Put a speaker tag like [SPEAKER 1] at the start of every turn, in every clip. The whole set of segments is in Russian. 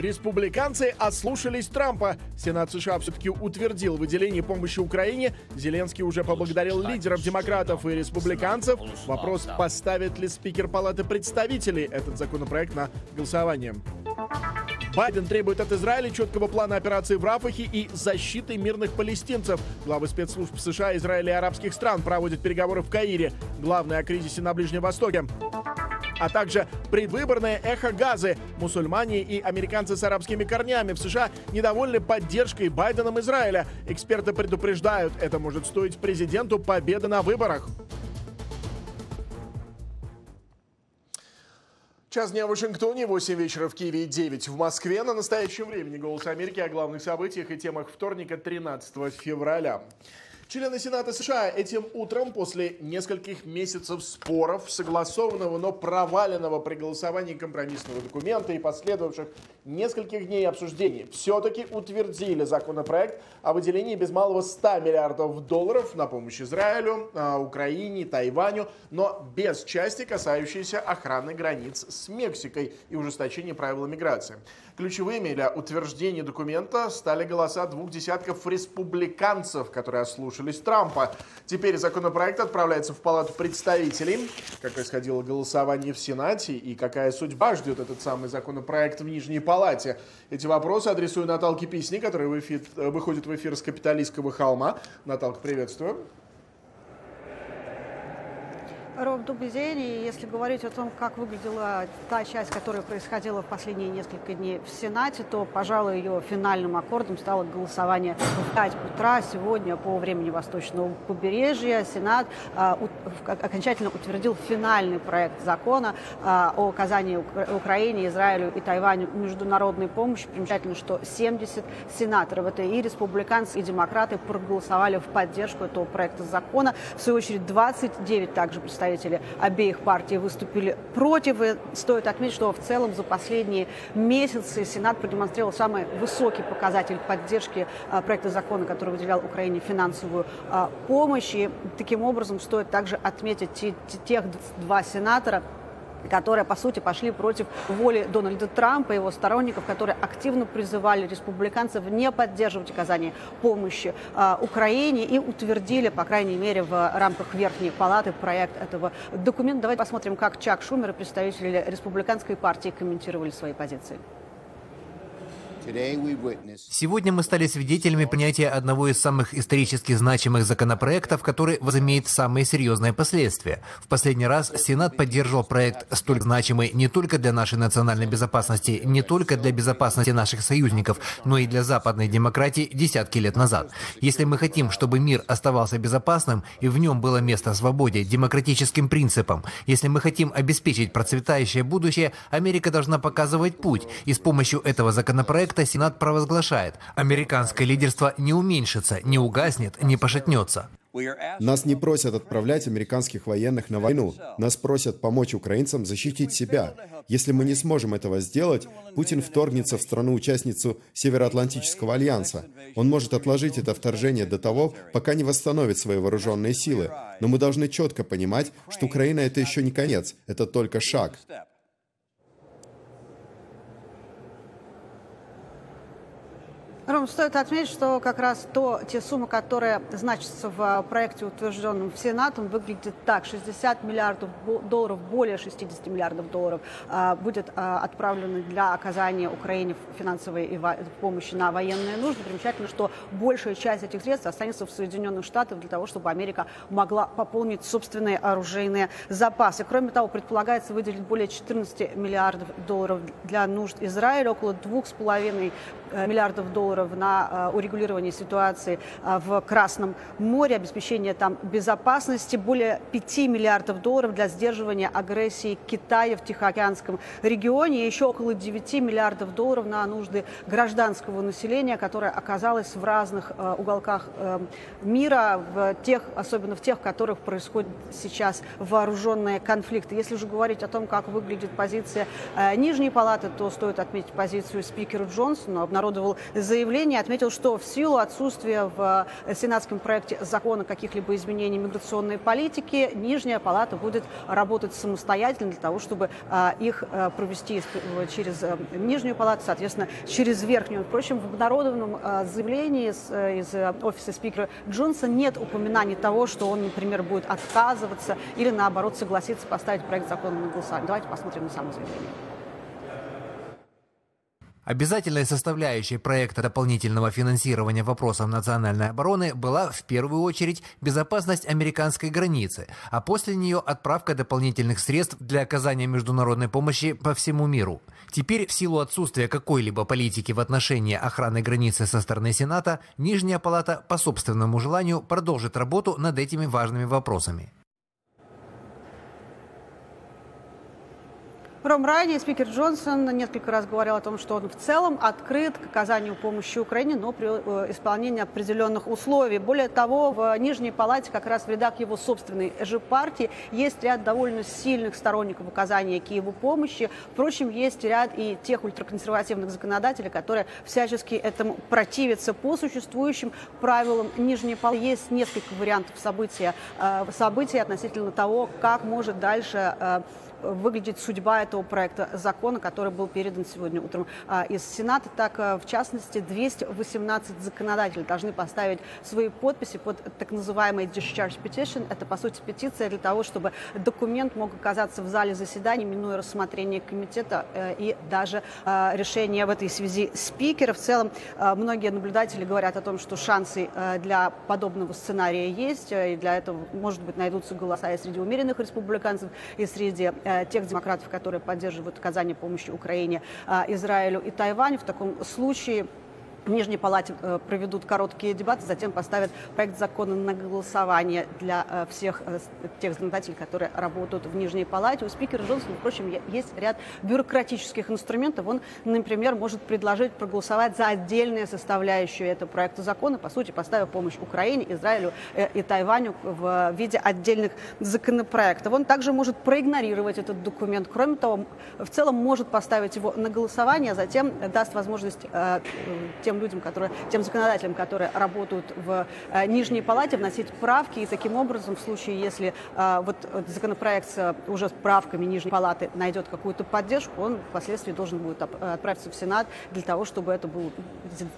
[SPEAKER 1] Республиканцы ослушались Трампа. Сенат США все-таки утвердил выделение помощи Украине. Зеленский уже поблагодарил лидеров демократов и республиканцев. Вопрос, поставит ли спикер Палаты представителей этот законопроект на голосование. Байден требует от Израиля четкого плана операции в Рафахе и защиты мирных палестинцев. Главы спецслужб США, Израиля и арабских стран проводят переговоры в Каире. Главное о кризисе на Ближнем Востоке а также предвыборное эхо Газы. Мусульмане и американцы с арабскими корнями в США недовольны поддержкой Байденом Израиля. Эксперты предупреждают, это может стоить президенту победы на выборах. Час дня в Вашингтоне, 8 вечера в Киеве и 9 в Москве. На настоящем времени «Голос Америки» о главных событиях и темах вторника 13 февраля. Члены Сената США этим утром после нескольких месяцев споров, согласованного, но проваленного при голосовании компромиссного документа и последовавших нескольких дней обсуждений, все-таки утвердили законопроект о выделении без малого 100 миллиардов долларов на помощь Израилю, а, Украине, Тайваню, но без части, касающейся охраны границ с Мексикой и ужесточения правил миграции. Ключевыми для утверждения документа стали голоса двух десятков республиканцев, которые ослушались Трампа. Теперь законопроект отправляется в Палату представителей. Как происходило голосование в Сенате и какая судьба ждет этот самый законопроект в Нижней Палате. Эти вопросы адресую Наталке Писни, которая в эфир, выходит в эфир с Капиталистского холма. Наталка, приветствую.
[SPEAKER 2] Ром, добрый день. И если говорить о том, как выглядела та часть, которая происходила в последние несколько дней в Сенате, то, пожалуй, ее финальным аккордом стало голосование в 5 утра сегодня по времени Восточного побережья. Сенат а, у, окончательно утвердил финальный проект закона а, о оказании Украине, Израилю и Тайваню международной помощи. Примечательно, что 70 сенаторов, это и республиканцы, и демократы, проголосовали в поддержку этого проекта закона. В свою очередь, 29 также представителей представители обеих партий выступили против. И стоит отметить, что в целом за последние месяцы Сенат продемонстрировал самый высокий показатель поддержки а, проекта закона, который выделял Украине финансовую а, помощь. И таким образом стоит также отметить тех два сенатора, которые, по сути, пошли против воли Дональда Трампа и его сторонников, которые активно призывали республиканцев не поддерживать оказание помощи э, Украине и утвердили, по крайней мере, в рамках Верхней Палаты проект этого документа. Давайте посмотрим, как Чак Шумер и представители республиканской партии комментировали свои позиции.
[SPEAKER 3] Сегодня мы стали свидетелями принятия одного из самых исторически значимых законопроектов, который возымеет самые серьезные последствия. В последний раз Сенат поддерживал проект столь значимый не только для нашей национальной безопасности, не только для безопасности наших союзников, но и для западной демократии десятки лет назад. Если мы хотим, чтобы мир оставался безопасным и в нем было место свободе, демократическим принципам, если мы хотим обеспечить процветающее будущее, Америка должна показывать путь, и с помощью этого законопроекта проекта Сенат провозглашает, американское лидерство не уменьшится, не угаснет, не пошатнется.
[SPEAKER 4] Нас не просят отправлять американских военных на войну. Нас просят помочь украинцам защитить себя. Если мы не сможем этого сделать, Путин вторгнется в страну-участницу Североатлантического альянса. Он может отложить это вторжение до того, пока не восстановит свои вооруженные силы. Но мы должны четко понимать, что Украина — это еще не конец, это только шаг.
[SPEAKER 2] Ром, стоит отметить, что как раз то, те суммы, которые значатся в а, проекте, утвержденном Сенатом, выглядят так. 60 миллиардов долларов, более 60 миллиардов долларов будет а, отправлено для оказания Украине финансовой помощи на военные нужды. Примечательно, что большая часть этих средств останется в Соединенных Штатах для того, чтобы Америка могла пополнить собственные оружейные запасы. Кроме того, предполагается выделить более 14 миллиардов долларов для нужд Израиля, около 2,5 э, миллиардов долларов на э, урегулирование ситуации э, в Красном море, обеспечение там безопасности, более 5 миллиардов долларов для сдерживания агрессии Китая в Тихоокеанском регионе и еще около 9 миллиардов долларов на нужды гражданского населения, которое оказалось в разных э, уголках мира, в тех, особенно в тех, в которых происходят сейчас вооруженные конфликты. Если же говорить о том, как выглядит позиция Нижней Палаты, то стоит отметить позицию спикера Джонсона, обнародовал заявление, отметил, что в силу отсутствия в сенатском проекте закона каких-либо изменений миграционной политики, Нижняя палата будет работать самостоятельно для того, чтобы их провести через Нижнюю палату, соответственно, через Верхнюю. Впрочем, в обнародованном заявлении из офиса спикера Джонса нет упоминаний того, что он, например, будет отказываться или, наоборот, согласиться поставить проект закона на голосование. Давайте посмотрим на само заявление.
[SPEAKER 3] Обязательной составляющей проекта дополнительного финансирования вопросов национальной обороны была в первую очередь безопасность американской границы, а после нее отправка дополнительных средств для оказания международной помощи по всему миру. Теперь в силу отсутствия какой-либо политики в отношении охраны границы со стороны Сената, Нижняя палата по собственному желанию продолжит работу над этими важными вопросами.
[SPEAKER 2] Ром ранее спикер Джонсон несколько раз говорил о том, что он в целом открыт к оказанию помощи Украине, но при э, исполнении определенных условий. Более того, в Нижней Палате, как раз в рядах его собственной же партии, есть ряд довольно сильных сторонников оказания Киеву помощи. Впрочем, есть ряд и тех ультраконсервативных законодателей, которые всячески этому противятся. По существующим правилам Нижней Палаты есть несколько вариантов события, э, событий относительно того, как может дальше э, выглядит судьба этого проекта закона, который был передан сегодня утром а, из Сената. Так, а, в частности, 218 законодателей должны поставить свои подписи под так называемый discharge petition. Это, по сути, петиция для того, чтобы документ мог оказаться в зале заседаний, минуя рассмотрение комитета э, и даже а, решение в этой связи спикера. В целом, многие наблюдатели говорят о том, что шансы э, для подобного сценария есть, э, и для этого, может быть, найдутся голоса и среди умеренных республиканцев, и среди тех демократов, которые поддерживают оказание помощи Украине, э, Израилю и Тайваню. В таком случае в Нижней Палате э, проведут короткие дебаты, затем поставят проект закона на голосование для э, всех э, тех законодателей, которые работают в Нижней Палате. У спикера Джонсона, впрочем, есть ряд бюрократических инструментов. Он, например, может предложить проголосовать за отдельные составляющие этого проекта закона, по сути, поставив помощь Украине, Израилю и Тайваню в виде отдельных законопроектов. Он также может проигнорировать этот документ. Кроме того, в целом может поставить его на голосование, а затем даст возможность тем тем людям, которые, тем законодателям, которые работают в э, Нижней Палате, вносить правки. И таким образом, в случае, если э, вот законопроект с, уже с правками Нижней Палаты найдет какую-то поддержку, он впоследствии должен будет отправиться в Сенат для того, чтобы это был,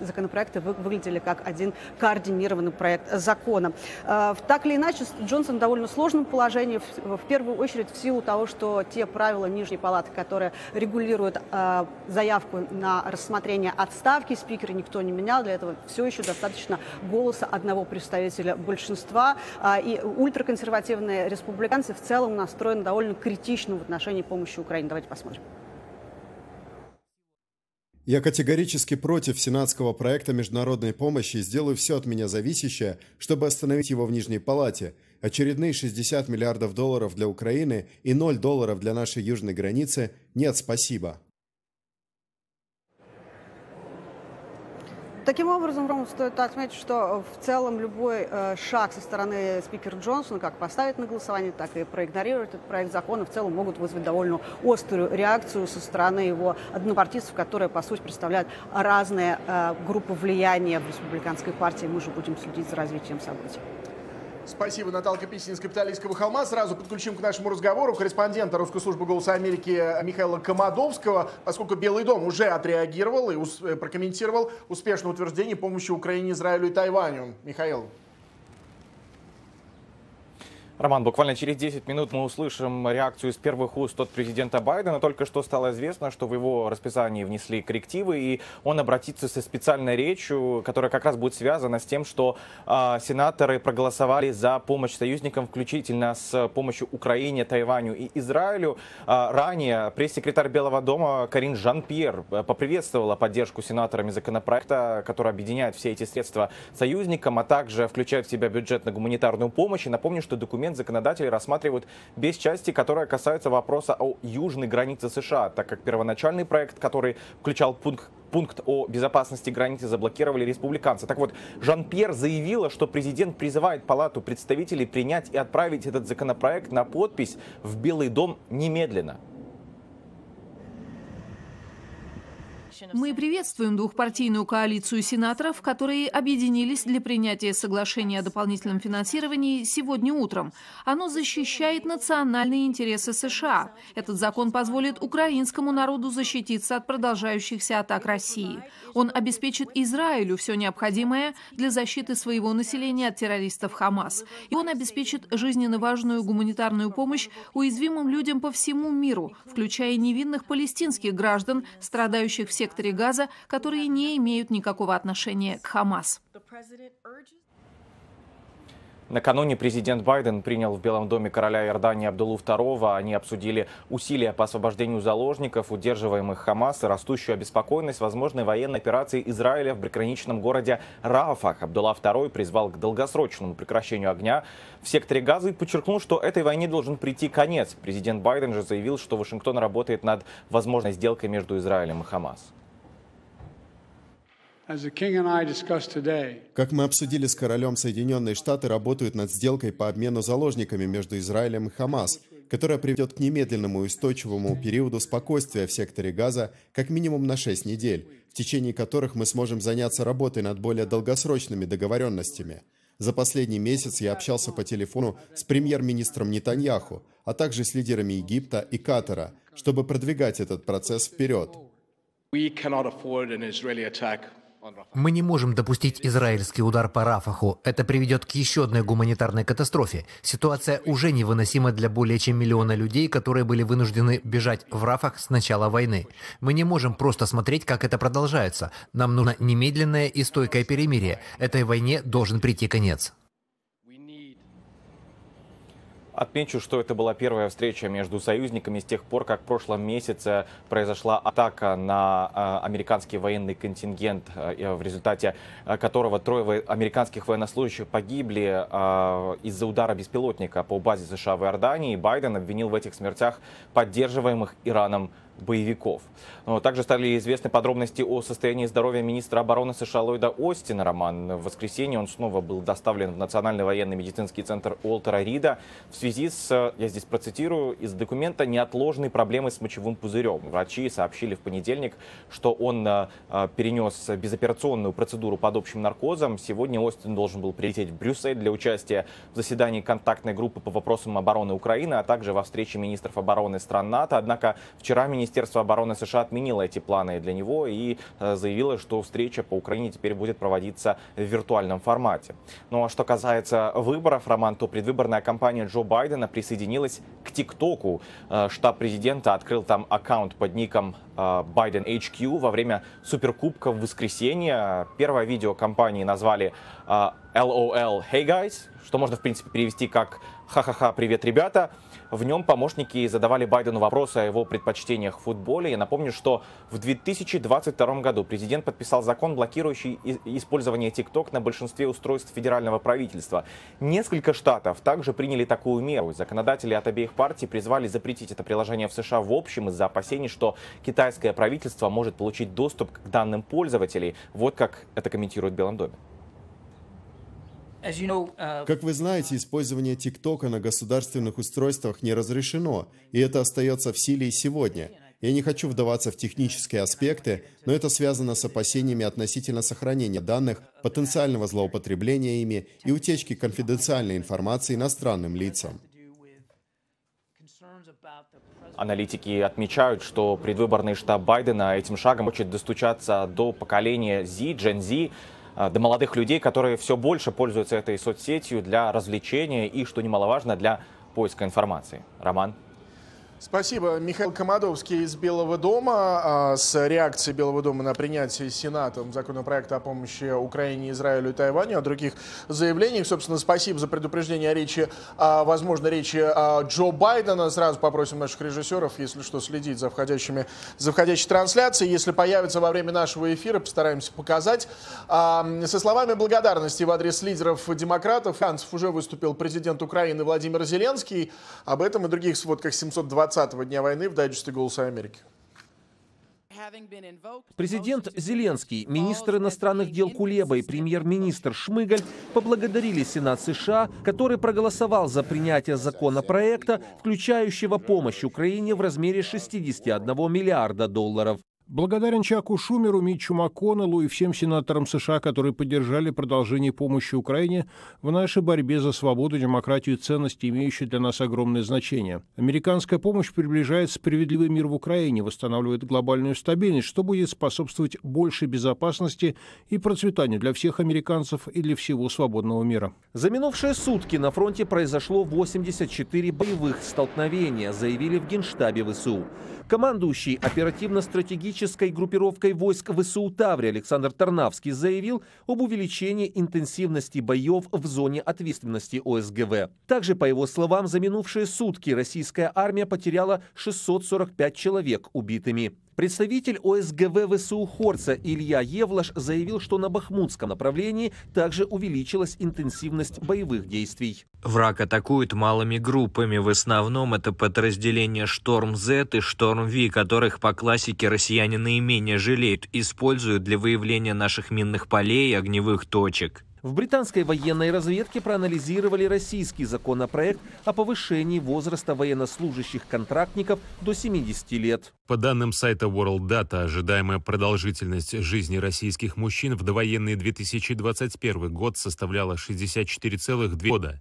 [SPEAKER 2] законопроекты выглядели как один координированный проект закона. Э, так или иначе, Джонсон в довольно сложном положении, в первую очередь в силу того, что те правила Нижней Палаты, которые регулируют заявку на рассмотрение отставки спикера, никто не менял. Для этого все еще достаточно голоса одного представителя большинства. А, и ультраконсервативные республиканцы в целом настроены довольно критично в отношении помощи Украине. Давайте посмотрим.
[SPEAKER 4] Я категорически против сенатского проекта международной помощи и сделаю все от меня зависящее, чтобы остановить его в Нижней Палате. Очередные 60 миллиардов долларов для Украины и 0 долларов для нашей южной границы – нет, спасибо.
[SPEAKER 2] Таким образом, Ром, стоит отметить, что в целом любой э, шаг со стороны спикера Джонсона, как поставить на голосование, так и проигнорировать этот проект закона, в целом могут вызвать довольно острую реакцию со стороны его однопартийцев, которые, по сути, представляют разные э, группы влияния в республиканской партии. Мы же будем следить за развитием событий.
[SPEAKER 1] Спасибо, Наталка Писин из Капиталистского холма. Сразу подключим к нашему разговору корреспондента Русской службы «Голоса Америки» Михаила Комадовского, поскольку Белый дом уже отреагировал и э, прокомментировал успешное утверждение помощи Украине, Израилю и Тайваню. Михаил.
[SPEAKER 5] Роман, буквально через 10 минут мы услышим реакцию из первых уст от президента Байдена. Только что стало известно, что в его расписании внесли коррективы, и он обратится со специальной речью, которая как раз будет связана с тем, что э, сенаторы проголосовали за помощь союзникам, включительно с помощью Украине, Тайваню и Израилю. Э, ранее пресс-секретарь Белого дома Карин Жан-Пьер поприветствовала поддержку сенаторами законопроекта, который объединяет все эти средства союзникам, а также включает в себя бюджет на гуманитарную помощь. И напомню, что документ момент законодатели рассматривают без части, которая касается вопроса о южной границе США, так как первоначальный проект, который включал пункт пункт о безопасности границы заблокировали республиканцы. Так вот, Жан-Пьер заявила, что президент призывает Палату представителей принять и отправить этот законопроект на подпись в Белый дом немедленно.
[SPEAKER 6] Мы приветствуем двухпартийную коалицию сенаторов, которые объединились для принятия соглашения о дополнительном финансировании сегодня утром. Оно защищает национальные интересы США. Этот закон позволит украинскому народу защититься от продолжающихся атак России. Он обеспечит Израилю все необходимое для защиты своего населения от террористов Хамас. И он обеспечит жизненно важную гуманитарную помощь уязвимым людям по всему миру, включая невинных палестинских граждан, страдающих в секторе Газа, которые не имеют никакого отношения к Хамас.
[SPEAKER 5] Накануне президент Байден принял в Белом доме короля Иордании Абдулу II. Они обсудили усилия по освобождению заложников, удерживаемых Хамас, и растущую обеспокоенность возможной военной операции Израиля в приграничном городе Рафах. Абдулла II призвал к долгосрочному прекращению огня в секторе Газа и подчеркнул, что этой войне должен прийти конец. Президент Байден же заявил, что Вашингтон работает над возможной сделкой между Израилем и Хамас.
[SPEAKER 4] Как мы обсудили с королем, Соединенные Штаты работают над сделкой по обмену заложниками между Израилем и Хамас, которая приведет к немедленному и устойчивому периоду спокойствия в секторе Газа как минимум на 6 недель, в течение которых мы сможем заняться работой над более долгосрочными договоренностями. За последний месяц я общался по телефону с премьер-министром Нетаньяху, а также с лидерами Египта и Катара, чтобы продвигать этот процесс вперед.
[SPEAKER 3] Мы не можем допустить израильский удар по Рафаху. Это приведет к еще одной гуманитарной катастрофе. Ситуация уже невыносима для более чем миллиона людей, которые были вынуждены бежать в Рафах с начала войны. Мы не можем просто смотреть, как это продолжается. Нам нужно немедленное и стойкое перемирие. Этой войне должен прийти конец.
[SPEAKER 5] Отмечу, что это была первая встреча между союзниками с тех пор, как в прошлом месяце произошла атака на э, американский военный контингент, э, в результате э, которого трое американских военнослужащих погибли из-за удара беспилотника по базе США в Иордании. Байден обвинил в этих смертях поддерживаемых Ираном боевиков. Также стали известны подробности о состоянии здоровья министра обороны США Ллойда Остина. Роман в воскресенье он снова был доставлен в Национальный военный медицинский центр Уолтера Рида в связи с, я здесь процитирую, из документа неотложной проблемы с мочевым пузырем. Врачи сообщили в понедельник, что он э, перенес безоперационную процедуру под общим наркозом. Сегодня Остин должен был прилететь в Брюссель для участия в заседании контактной группы по вопросам обороны Украины, а также во встрече министров обороны стран НАТО. Однако вчера министр Министерство обороны США отменило эти планы для него и э, заявило, что встреча по Украине теперь будет проводиться в виртуальном формате. Ну а что касается выборов, Роман, то предвыборная кампания Джо Байдена присоединилась к ТикТоку. Э, штаб президента открыл там аккаунт под ником Biden э, HQ во время Суперкубка в воскресенье. Первое видео компании назвали LOL Hey Guys, что можно, в принципе, перевести как «Ха-ха-ха, привет, ребята». В нем помощники задавали Байдену вопросы о его предпочтениях в футболе. Я напомню, что в 2022 году президент подписал закон, блокирующий использование TikTok на большинстве устройств федерального правительства. Несколько штатов также приняли такую меру. Законодатели от обеих партий призвали запретить это приложение в США в общем из-за опасений, что китайское правительство может получить доступ к данным пользователей. Вот как это комментирует в Белом доме.
[SPEAKER 4] Uh, как вы знаете, использование ТикТока на государственных устройствах не разрешено, и это остается в силе и сегодня. Я не хочу вдаваться в технические аспекты, но это связано с опасениями относительно сохранения данных, потенциального злоупотребления ими и утечки конфиденциальной информации иностранным лицам.
[SPEAKER 5] Аналитики отмечают, что предвыборный штаб Байдена этим шагом хочет достучаться до поколения Z, Gen Z, до молодых людей, которые все больше пользуются этой соцсетью для развлечения и, что немаловажно, для поиска информации. Роман.
[SPEAKER 1] Спасибо. Михаил Комадовский из Белого дома. А, с реакцией Белого дома на принятие Сенатом законопроекта о помощи Украине, Израилю и Тайваню, о других заявлениях. Собственно, спасибо за предупреждение о речи, возможно, речи Джо Байдена. Сразу попросим наших режиссеров, если что, следить за, входящими, за входящей трансляцией. Если появится во время нашего эфира, постараемся показать. А, со словами благодарности в адрес лидеров демократов, Францев уже выступил президент Украины Владимир Зеленский. Об этом и других сводках 720 20-го дня войны в дайджесте «Голоса Америки».
[SPEAKER 7] Президент Зеленский, министр иностранных дел Кулеба и премьер-министр Шмыгаль поблагодарили Сенат США, который проголосовал за принятие законопроекта, включающего помощь Украине в размере 61 миллиарда долларов.
[SPEAKER 8] Благодарен Чаку Шумеру, Митчу МакКоннеллу и всем сенаторам США, которые поддержали продолжение помощи Украине в нашей борьбе за свободу, демократию и ценности, имеющие для нас огромное значение. Американская помощь приближает справедливый мир в Украине, восстанавливает глобальную стабильность, что будет способствовать большей безопасности и процветанию для всех американцев и для всего свободного мира.
[SPEAKER 7] За минувшие сутки на фронте произошло 84 боевых столкновения, заявили в Генштабе ВСУ. Командующий оперативно-стратегической группировкой войск ВСУ Таври Александр Тарнавский заявил об увеличении интенсивности боев в зоне ответственности ОСГВ. Также, по его словам, за минувшие сутки российская армия потеряла 645 человек убитыми. Представитель ОСГВ ВСУ Хорца Илья Евлаш заявил, что на Бахмутском направлении также увеличилась интенсивность боевых действий.
[SPEAKER 9] Враг атакует малыми группами. В основном это подразделения Шторм-З и Шторм-В, которых по классике россияне наименее жалеют, используют для выявления наших минных полей и огневых точек.
[SPEAKER 7] В британской военной разведке проанализировали российский законопроект о повышении возраста военнослужащих контрактников до 70 лет.
[SPEAKER 10] По данным сайта World Data, ожидаемая продолжительность жизни российских мужчин в довоенный 2021 год составляла 64,2 года.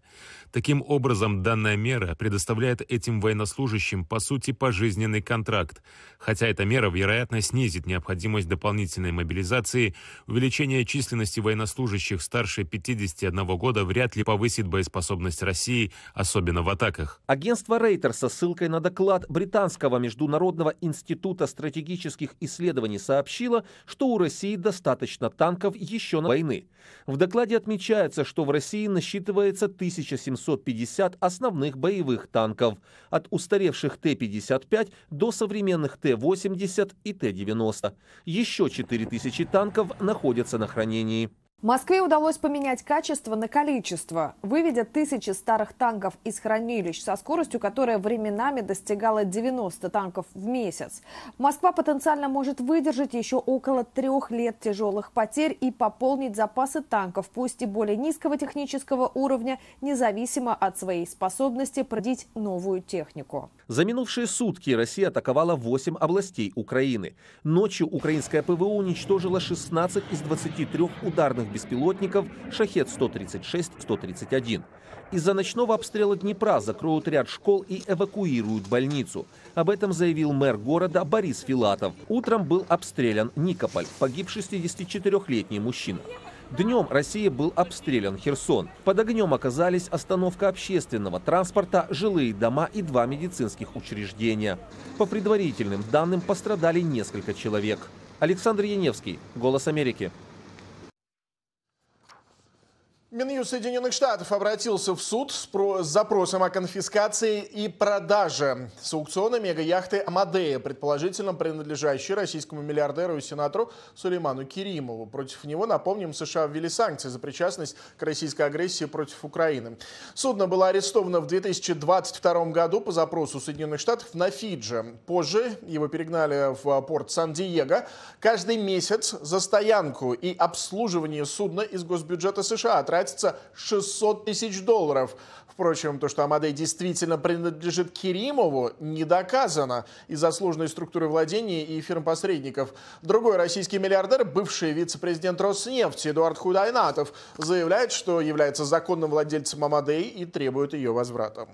[SPEAKER 10] Таким образом, данная мера предоставляет этим военнослужащим, по сути, пожизненный контракт. Хотя эта мера, вероятно, снизит необходимость дополнительной мобилизации, увеличение численности военнослужащих старше 51 года вряд ли повысит боеспособность России, особенно в атаках.
[SPEAKER 7] Агентство Рейтер со ссылкой на доклад Британского международного института стратегических исследований сообщило, что у России достаточно танков еще на войны. В докладе отмечается, что в России насчитывается 1700 750 основных боевых танков, от устаревших Т-55 до современных Т-80 и Т-90. Еще 4000 танков находятся на хранении.
[SPEAKER 11] Москве удалось поменять качество на количество, выведя тысячи старых танков из хранилищ со скоростью, которая временами достигала 90 танков в месяц. Москва потенциально может выдержать еще около трех лет тяжелых потерь и пополнить запасы танков, пусть и более низкого технического уровня, независимо от своей способности продить новую технику.
[SPEAKER 7] За минувшие сутки Россия атаковала 8 областей Украины. Ночью украинская ПВО уничтожила 16 из 23 ударных беспилотников «Шахет-136-131». Из-за ночного обстрела Днепра закроют ряд школ и эвакуируют больницу. Об этом заявил мэр города Борис Филатов. Утром был обстрелян Никополь, погиб 64-летний мужчина. Днем России был обстрелян Херсон. Под огнем оказались остановка общественного транспорта, жилые дома и два медицинских учреждения. По предварительным данным пострадали несколько человек. Александр Яневский, «Голос Америки».
[SPEAKER 1] Минюст Соединенных Штатов обратился в суд с, про... с запросом о конфискации и продаже с аукциона мега-яхты «Амадея», предположительно принадлежащей российскому миллиардеру и сенатору Сулейману Керимову. Против него, напомним, США ввели санкции за причастность к российской агрессии против Украины. Судно было арестовано в 2022 году по запросу Соединенных Штатов на Фиджи. Позже его перегнали в порт Сан-Диего. Каждый месяц за стоянку и обслуживание судна из госбюджета США тратят тратится 600 тысяч долларов. Впрочем, то, что Амадей действительно принадлежит Керимову, не доказано из-за сложной структуры владения и фирм-посредников. Другой российский миллиардер, бывший вице-президент Роснефти Эдуард Худайнатов, заявляет, что является законным владельцем Амадеи и требует ее возврата.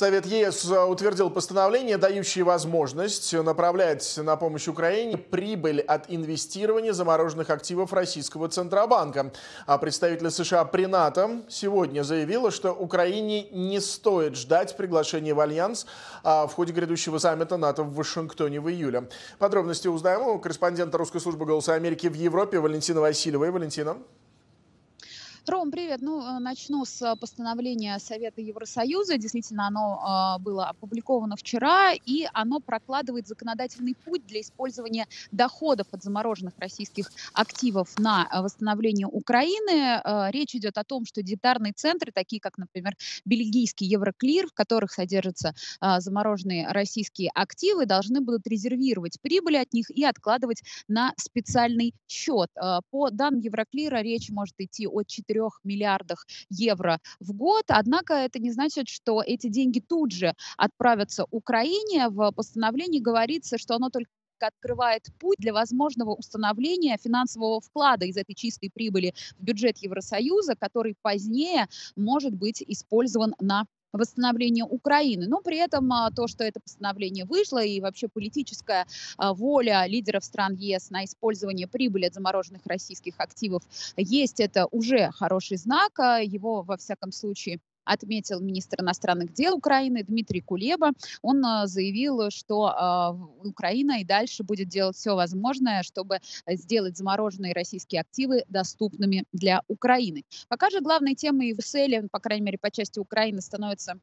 [SPEAKER 1] Совет ЕС утвердил постановление, дающее возможность направлять на помощь Украине прибыль от инвестирования замороженных активов российского Центробанка. А представитель США при НАТО сегодня заявила, что Украине не стоит ждать приглашения в Альянс а в ходе грядущего саммита НАТО в Вашингтоне в июле. Подробности узнаем у корреспондента русской службы «Голоса Америки» в Европе Валентина Васильева. Валентина.
[SPEAKER 12] Ром, привет. Ну, э, начну с э, постановления Совета Евросоюза. Действительно, оно э, было опубликовано вчера, и оно прокладывает законодательный путь для использования доходов от замороженных российских активов на восстановление Украины. Речь идет о том, что детарные центры, такие как, например, бельгийский Евроклир, в которых содержатся замороженные российские активы, должны будут резервировать прибыли от них и откладывать на специальный счет. По данным Евроклира речь может идти от 4 4 миллиардах евро в год. Однако это не значит, что эти деньги тут же отправятся Украине. В постановлении говорится, что оно только открывает путь для возможного установления финансового вклада из этой чистой прибыли в бюджет Евросоюза, который позднее может быть использован на восстановления Украины. Но при этом а, то, что это постановление вышло и вообще политическая а, воля лидеров стран ЕС на использование прибыли от замороженных российских активов есть, это уже хороший знак. А, его, во всяком случае, отметил министр иностранных дел Украины Дмитрий Кулеба. Он заявил, что Украина и дальше будет делать все возможное, чтобы сделать замороженные российские активы доступными для Украины. Пока же главной темой в Брюсселе, по крайней мере, по части Украины, становится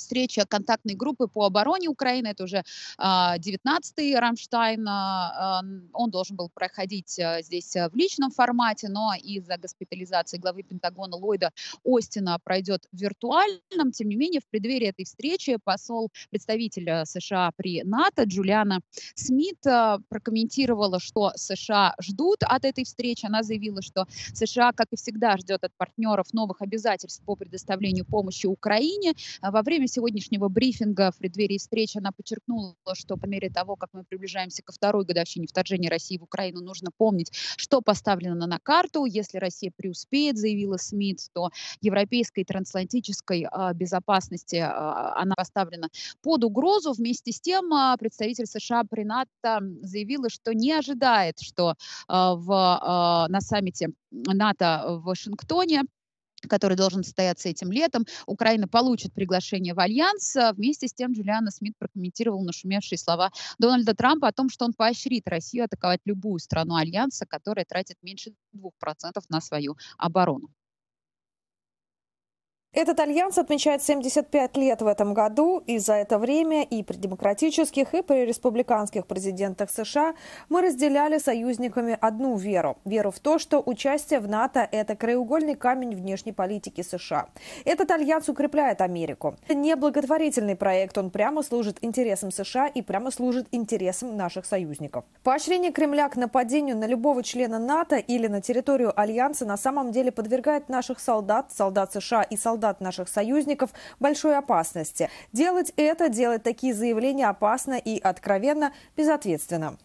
[SPEAKER 12] встреча контактной группы по обороне Украины. Это уже 19-й а, Рамштайн. А, он должен был проходить а, здесь в личном формате, но из-за госпитализации главы Пентагона Ллойда Остина пройдет в виртуальном. Тем не менее, в преддверии этой встречи посол, представитель США при НАТО Джулиана Смит прокомментировала, что США ждут от этой встречи. Она заявила, что США, как и всегда, ждет от партнеров новых обязательств по предоставлению помощи Украине. Во время сегодняшнего брифинга в преддверии встречи она подчеркнула, что по мере того, как мы приближаемся ко второй годовщине вторжения России в Украину, нужно помнить, что поставлено на карту. Если Россия преуспеет, заявила Смит, то европейской трансатлантической а, безопасности а, она поставлена под угрозу. Вместе с тем а, представитель США при НАТО заявила, что не ожидает, что в, на саммите НАТО в Вашингтоне который должен состояться этим летом. Украина получит приглашение в Альянс. Вместе с тем Джулиана Смит прокомментировал нашумевшие слова Дональда Трампа о том, что он поощрит Россию атаковать любую страну Альянса, которая тратит меньше 2% на свою оборону.
[SPEAKER 11] Этот альянс отмечает 75 лет в этом году, и за это время и при демократических, и при республиканских президентах США мы разделяли союзниками одну веру. Веру в то, что участие в НАТО – это краеугольный камень внешней политики США. Этот альянс укрепляет Америку. Это не благотворительный проект, он прямо служит интересам США и прямо служит интересам наших союзников. Поощрение Кремля к нападению на любого члена НАТО или на территорию альянса на самом деле подвергает наших солдат, солдат США и солдат солдат наших союзников большой опасности. Делать это, делать такие заявления опасно и откровенно безответственно.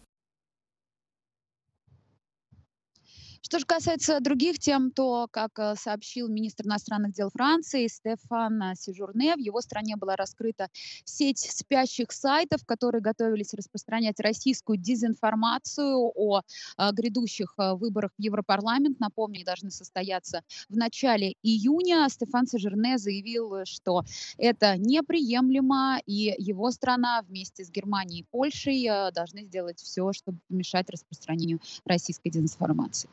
[SPEAKER 12] Что же касается других тем, то, как э, сообщил министр иностранных дел Франции Стефан Сижурне, в его стране была раскрыта сеть спящих сайтов, которые готовились распространять российскую дезинформацию о, о грядущих э, выборах в Европарламент. Напомню, должны состояться в начале июня. Стефан Сижурне заявил, что это неприемлемо, и его страна вместе с Германией и Польшей э, должны сделать все, чтобы помешать распространению российской дезинформации.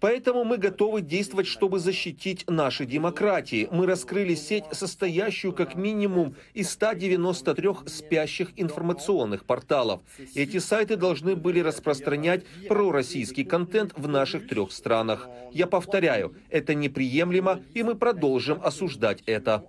[SPEAKER 7] Поэтому мы готовы действовать, чтобы защитить наши демократии. Мы раскрыли сеть, состоящую как минимум из 193 спящих информационных порталов. Эти сайты должны были распространять пророссийский контент в наших трех странах. Я повторяю, это неприемлемо, и мы продолжим осуждать это.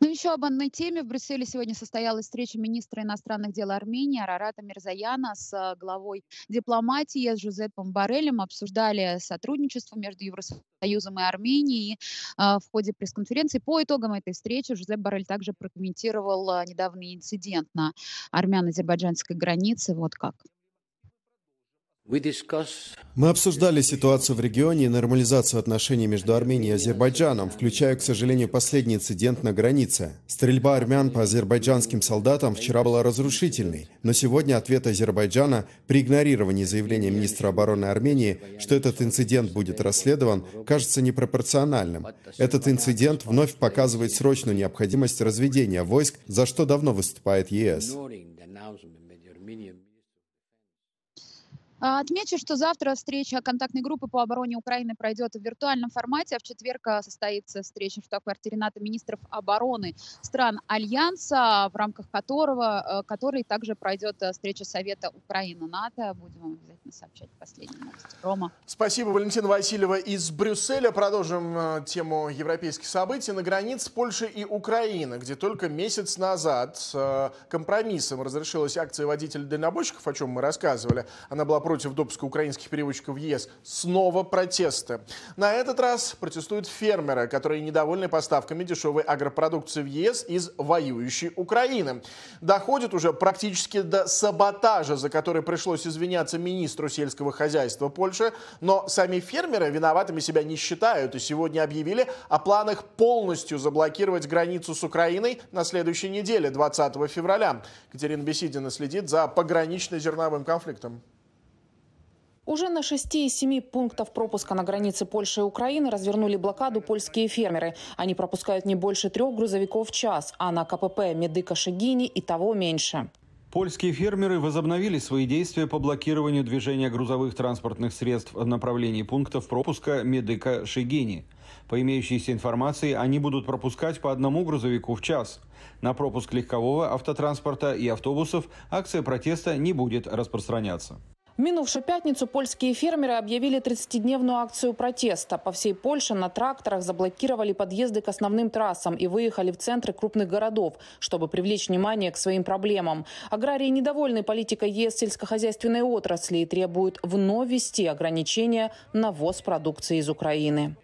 [SPEAKER 12] Ну, еще об одной теме. В Брюсселе сегодня состоялась встреча министра иностранных дел Армении Арарата Мирзаяна с э, главой дипломатии с Жузепом Барелем. Обсуждали сотрудничество между Евросоюзом и Арменией. Э, в ходе пресс-конференции по итогам этой встречи Жузеп Барель также прокомментировал э, недавний инцидент на армяно-азербайджанской границе. Вот как.
[SPEAKER 4] Мы обсуждали ситуацию в регионе и нормализацию отношений между Арменией и Азербайджаном, включая, к сожалению, последний инцидент на границе. Стрельба армян по азербайджанским солдатам вчера была разрушительной, но сегодня ответ Азербайджана при игнорировании заявления министра обороны Армении, что этот инцидент будет расследован, кажется непропорциональным. Этот инцидент вновь показывает срочную необходимость разведения войск, за что давно выступает ЕС.
[SPEAKER 12] А, отмечу, что завтра встреча контактной группы по обороне Украины пройдет в виртуальном формате, а в четверг а, состоится встреча в штаб-квартире НАТО министров обороны стран Альянса, в рамках которого, э, которой также пройдет э, встреча Совета Украины-НАТО. Будем вам обязательно сообщать последние новости. Рома.
[SPEAKER 1] Спасибо, Валентина Васильева из Брюсселя. Продолжим э, тему европейских событий. На границе Польши и Украины, где только месяц назад компромиссом разрешилась акция водителей-дальнобойщиков, о чем мы рассказывали. Она была против против допуска украинских перевозчиков в ЕС. Снова протесты. На этот раз протестуют фермеры, которые недовольны поставками дешевой агропродукции в ЕС из воюющей Украины. Доходит уже практически до саботажа, за который пришлось извиняться министру сельского хозяйства Польши. Но сами фермеры виноватыми себя не считают и сегодня объявили о планах полностью заблокировать границу с Украиной на следующей неделе, 20 февраля. Катерина Беседина следит за погранично-зерновым конфликтом.
[SPEAKER 13] Уже на шести из семи пунктов пропуска на границе Польши и Украины развернули блокаду польские фермеры. Они пропускают не больше трех грузовиков в час, а на КПП Медыка Шигини и того меньше.
[SPEAKER 14] Польские фермеры возобновили свои действия по блокированию движения грузовых транспортных средств в направлении пунктов пропуска Медыка Шигини. По имеющейся информации, они будут пропускать по одному грузовику в час. На пропуск легкового автотранспорта и автобусов акция протеста не будет распространяться.
[SPEAKER 13] В минувшую пятницу польские фермеры объявили 30-дневную акцию протеста. По всей Польше на тракторах заблокировали подъезды к основным трассам и выехали в центры крупных городов, чтобы привлечь внимание к своим проблемам. Аграрии недовольны политикой ЕС сельскохозяйственной отрасли и требуют вновь ввести ограничения на ввоз продукции из Украины.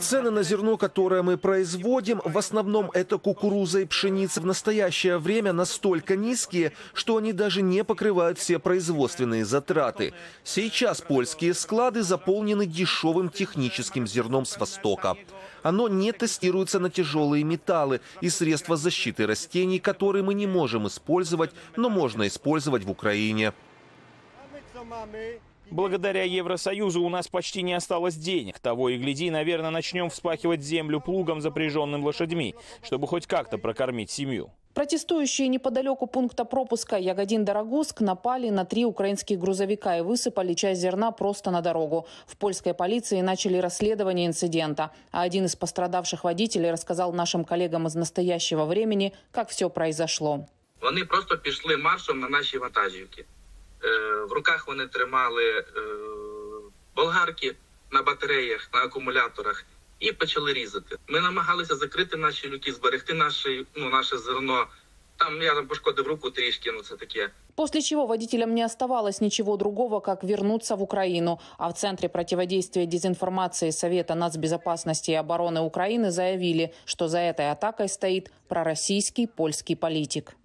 [SPEAKER 7] Цены на зерно, которое мы производим, в основном это кукуруза и пшеница, в настоящее время настолько низкие, что они даже не покрывают все производственные затраты. Сейчас польские склады заполнены дешевым техническим зерном с Востока. Оно не тестируется на тяжелые металлы и средства защиты растений, которые мы не можем использовать, но можно использовать в Украине.
[SPEAKER 15] Благодаря Евросоюзу у нас почти не осталось денег. Того и гляди, наверное, начнем вспахивать землю плугом, запряженным лошадьми, чтобы хоть как-то прокормить семью.
[SPEAKER 13] Протестующие неподалеку пункта пропуска Ягодин-Дорогуск напали на три украинских грузовика и высыпали часть зерна просто на дорогу. В польской полиции начали расследование инцидента. А один из пострадавших водителей рассказал нашим коллегам из настоящего времени, как все произошло.
[SPEAKER 16] Они просто пішли маршем на наші вантажівки. В руках вони тримали болгарки на батареях, на акумуляторах і почали різати. Ми намагалися закрити наші люки, зберегти наше, ну, наше зерно. Там я там пошкодив руку трішки, ну це таке.
[SPEAKER 13] После чего водителям не оставалось ничего другого, как вернуться в Украину. А в Центре противодействия дезинформации Совета нацбезопасности и обороны Украины заявили, что за этой атакой стоит пророссийский польский политик.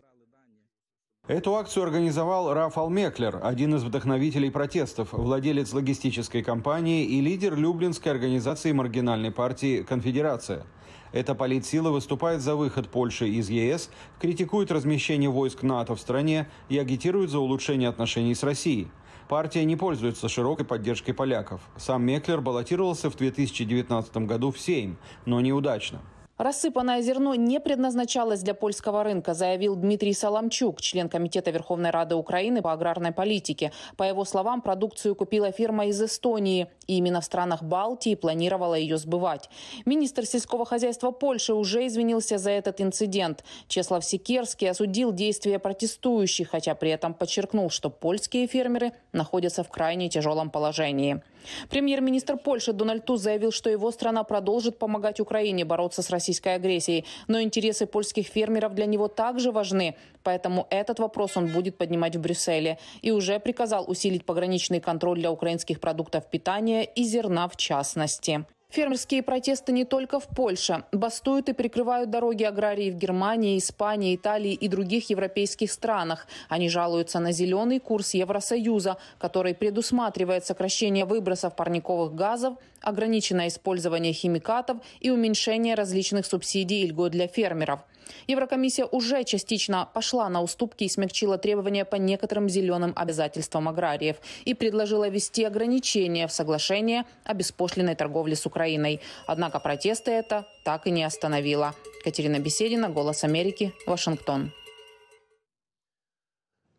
[SPEAKER 14] Эту акцию организовал Рафал Меклер, один из вдохновителей протестов, владелец логистической компании и лидер Люблинской организации маргинальной партии «Конфедерация». Эта политсила выступает за выход Польши из ЕС, критикует размещение войск НАТО в стране и агитирует за улучшение отношений с Россией. Партия не пользуется широкой поддержкой поляков. Сам Меклер баллотировался в 2019 году в Сейм, но неудачно.
[SPEAKER 13] Рассыпанное зерно не предназначалось для польского рынка, заявил Дмитрий Соломчук, член Комитета Верховной Рады Украины по аграрной политике. По его словам, продукцию купила фирма из Эстонии, и именно в странах Балтии планировала ее сбывать. Министр сельского хозяйства Польши уже извинился за этот инцидент. Чеслав Секерский осудил действия протестующих, хотя при этом подчеркнул, что польские фермеры находятся в крайне тяжелом положении. Премьер-министр Польши Дональд Туз заявил, что его страна продолжит помогать Украине бороться с российской агрессией. Но интересы польских фермеров для него также важны. Поэтому этот вопрос он будет поднимать в Брюсселе. И уже приказал усилить пограничный контроль для украинских продуктов питания и зерна в частности. Фермерские протесты не только в Польше. Бастуют и прикрывают дороги аграрии в Германии, Испании, Италии и других европейских странах. Они жалуются на зеленый курс Евросоюза, который предусматривает сокращение выбросов парниковых газов, ограниченное использование химикатов и уменьшение различных субсидий и льгот для фермеров. Еврокомиссия уже частично пошла на уступки и смягчила требования по некоторым зеленым обязательствам аграриев и предложила ввести ограничения в соглашение о беспошлиной торговле с Украиной. Однако протесты это так и не остановило. Катерина Беседина, «Голос Америки», Вашингтон.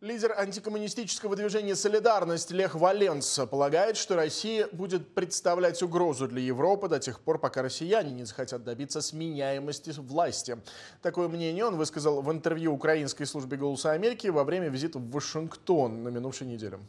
[SPEAKER 1] Лидер антикоммунистического движения «Солидарность» Лех Валенс полагает, что Россия будет представлять угрозу для Европы до тех пор, пока россияне не захотят добиться сменяемости власти. Такое мнение он высказал в интервью украинской службе «Голоса Америки» во время визита в Вашингтон на минувшей неделе.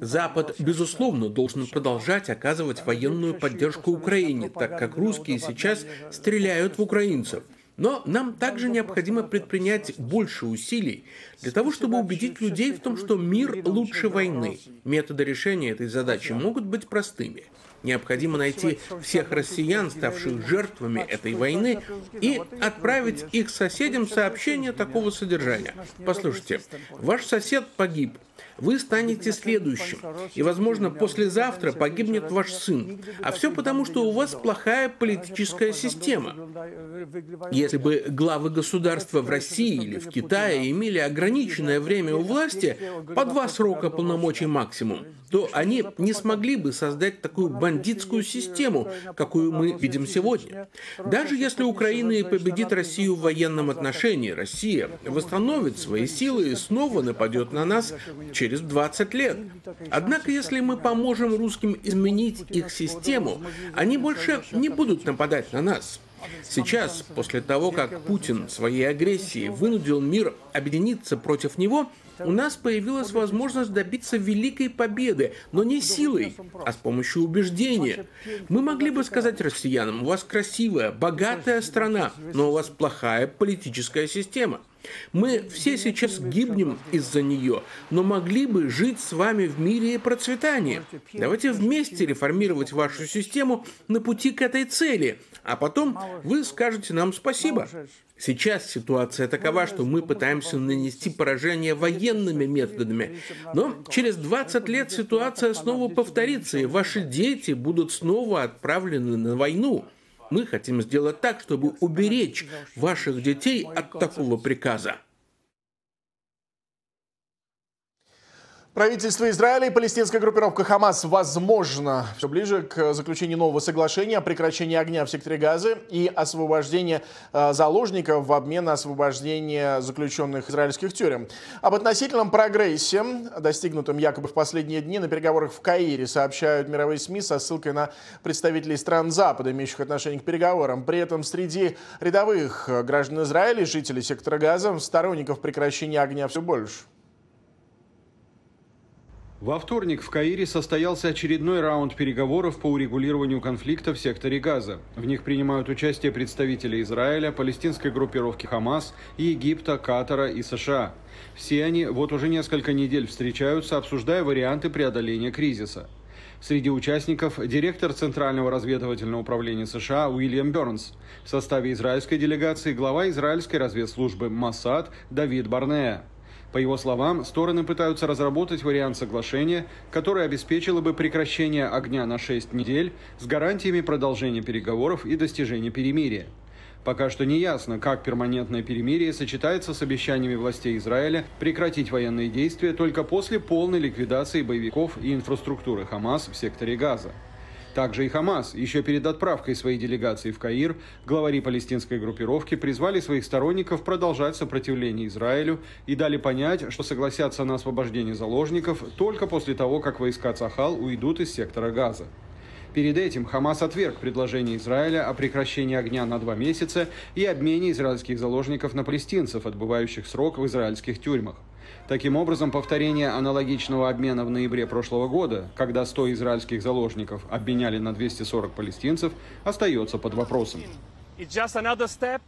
[SPEAKER 17] Запад, безусловно, должен продолжать оказывать военную поддержку Украине, так как русские сейчас стреляют в украинцев. Но нам также необходимо предпринять больше усилий для того, чтобы убедить людей в том, что мир лучше войны. Методы решения этой задачи могут быть простыми. Необходимо найти всех россиян, ставших жертвами этой войны, и отправить их соседям сообщение такого содержания. Послушайте, ваш сосед погиб, вы станете следующим. И, возможно, послезавтра погибнет ваш сын. А все потому, что у вас плохая политическая система. Если бы главы государства в России или в Китае имели ограниченное время у власти, по два срока полномочий максимум, то они не смогли бы создать такую бандитскую систему, какую мы видим сегодня. Даже если Украина победит Россию в военном отношении, Россия восстановит свои силы и снова нападет на нас через 20 лет. Однако, если мы поможем русским изменить их систему, они больше не будут нападать на нас. Сейчас, после того, как Путин своей агрессией вынудил мир объединиться против него, у нас появилась возможность добиться великой победы, но не силой, а с помощью убеждения. Мы могли бы сказать россиянам, у вас красивая, богатая страна, но у вас плохая политическая система. Мы все сейчас гибнем из-за нее, но могли бы жить с вами в мире и процветании. Давайте вместе реформировать вашу систему на пути к этой цели, а потом вы скажете нам спасибо. Сейчас ситуация такова, что мы пытаемся нанести поражение военными методами, но через 20 лет ситуация снова повторится, и ваши дети будут снова отправлены на войну. Мы хотим сделать так, чтобы уберечь ваших детей от такого приказа.
[SPEAKER 1] Правительство Израиля и палестинская группировка Хамас, возможно, все ближе к заключению нового соглашения о прекращении огня в секторе Газы и освобождении э, заложников в обмен на освобождение заключенных израильских тюрем. Об относительном прогрессе, достигнутом якобы в последние дни на переговорах в Каире, сообщают мировые СМИ со ссылкой на представителей стран Запада, имеющих отношение к переговорам. При этом среди рядовых граждан Израиля, жителей сектора Газа, сторонников прекращения огня все больше.
[SPEAKER 14] Во вторник в Каире состоялся очередной раунд переговоров по урегулированию конфликта в секторе Газа. В них принимают участие представители Израиля, палестинской группировки Хамас, Египта, Катара и США. Все они вот уже несколько недель встречаются, обсуждая варианты преодоления кризиса. Среди участников директор Центрального разведывательного управления США Уильям Бернс. В составе израильской делегации глава израильской разведслужбы Масад Давид Барнея. По его словам, стороны пытаются разработать вариант соглашения, который обеспечило бы прекращение огня на 6 недель с гарантиями продолжения переговоров и достижения перемирия. Пока что не ясно, как перманентное перемирие сочетается с обещаниями властей Израиля прекратить военные действия только после полной ликвидации боевиков и инфраструктуры Хамас в секторе Газа. Также и Хамас. Еще перед отправкой своей делегации в Каир главари палестинской группировки призвали своих сторонников продолжать сопротивление Израилю и дали понять, что согласятся на освобождение заложников только после того, как войска Цахал уйдут из сектора Газа. Перед этим Хамас отверг предложение Израиля о прекращении огня на два месяца и обмене израильских заложников на палестинцев, отбывающих срок в израильских тюрьмах. Таким образом, повторение аналогичного обмена в ноябре прошлого года, когда 100 израильских заложников обменяли на 240 палестинцев, остается под вопросом.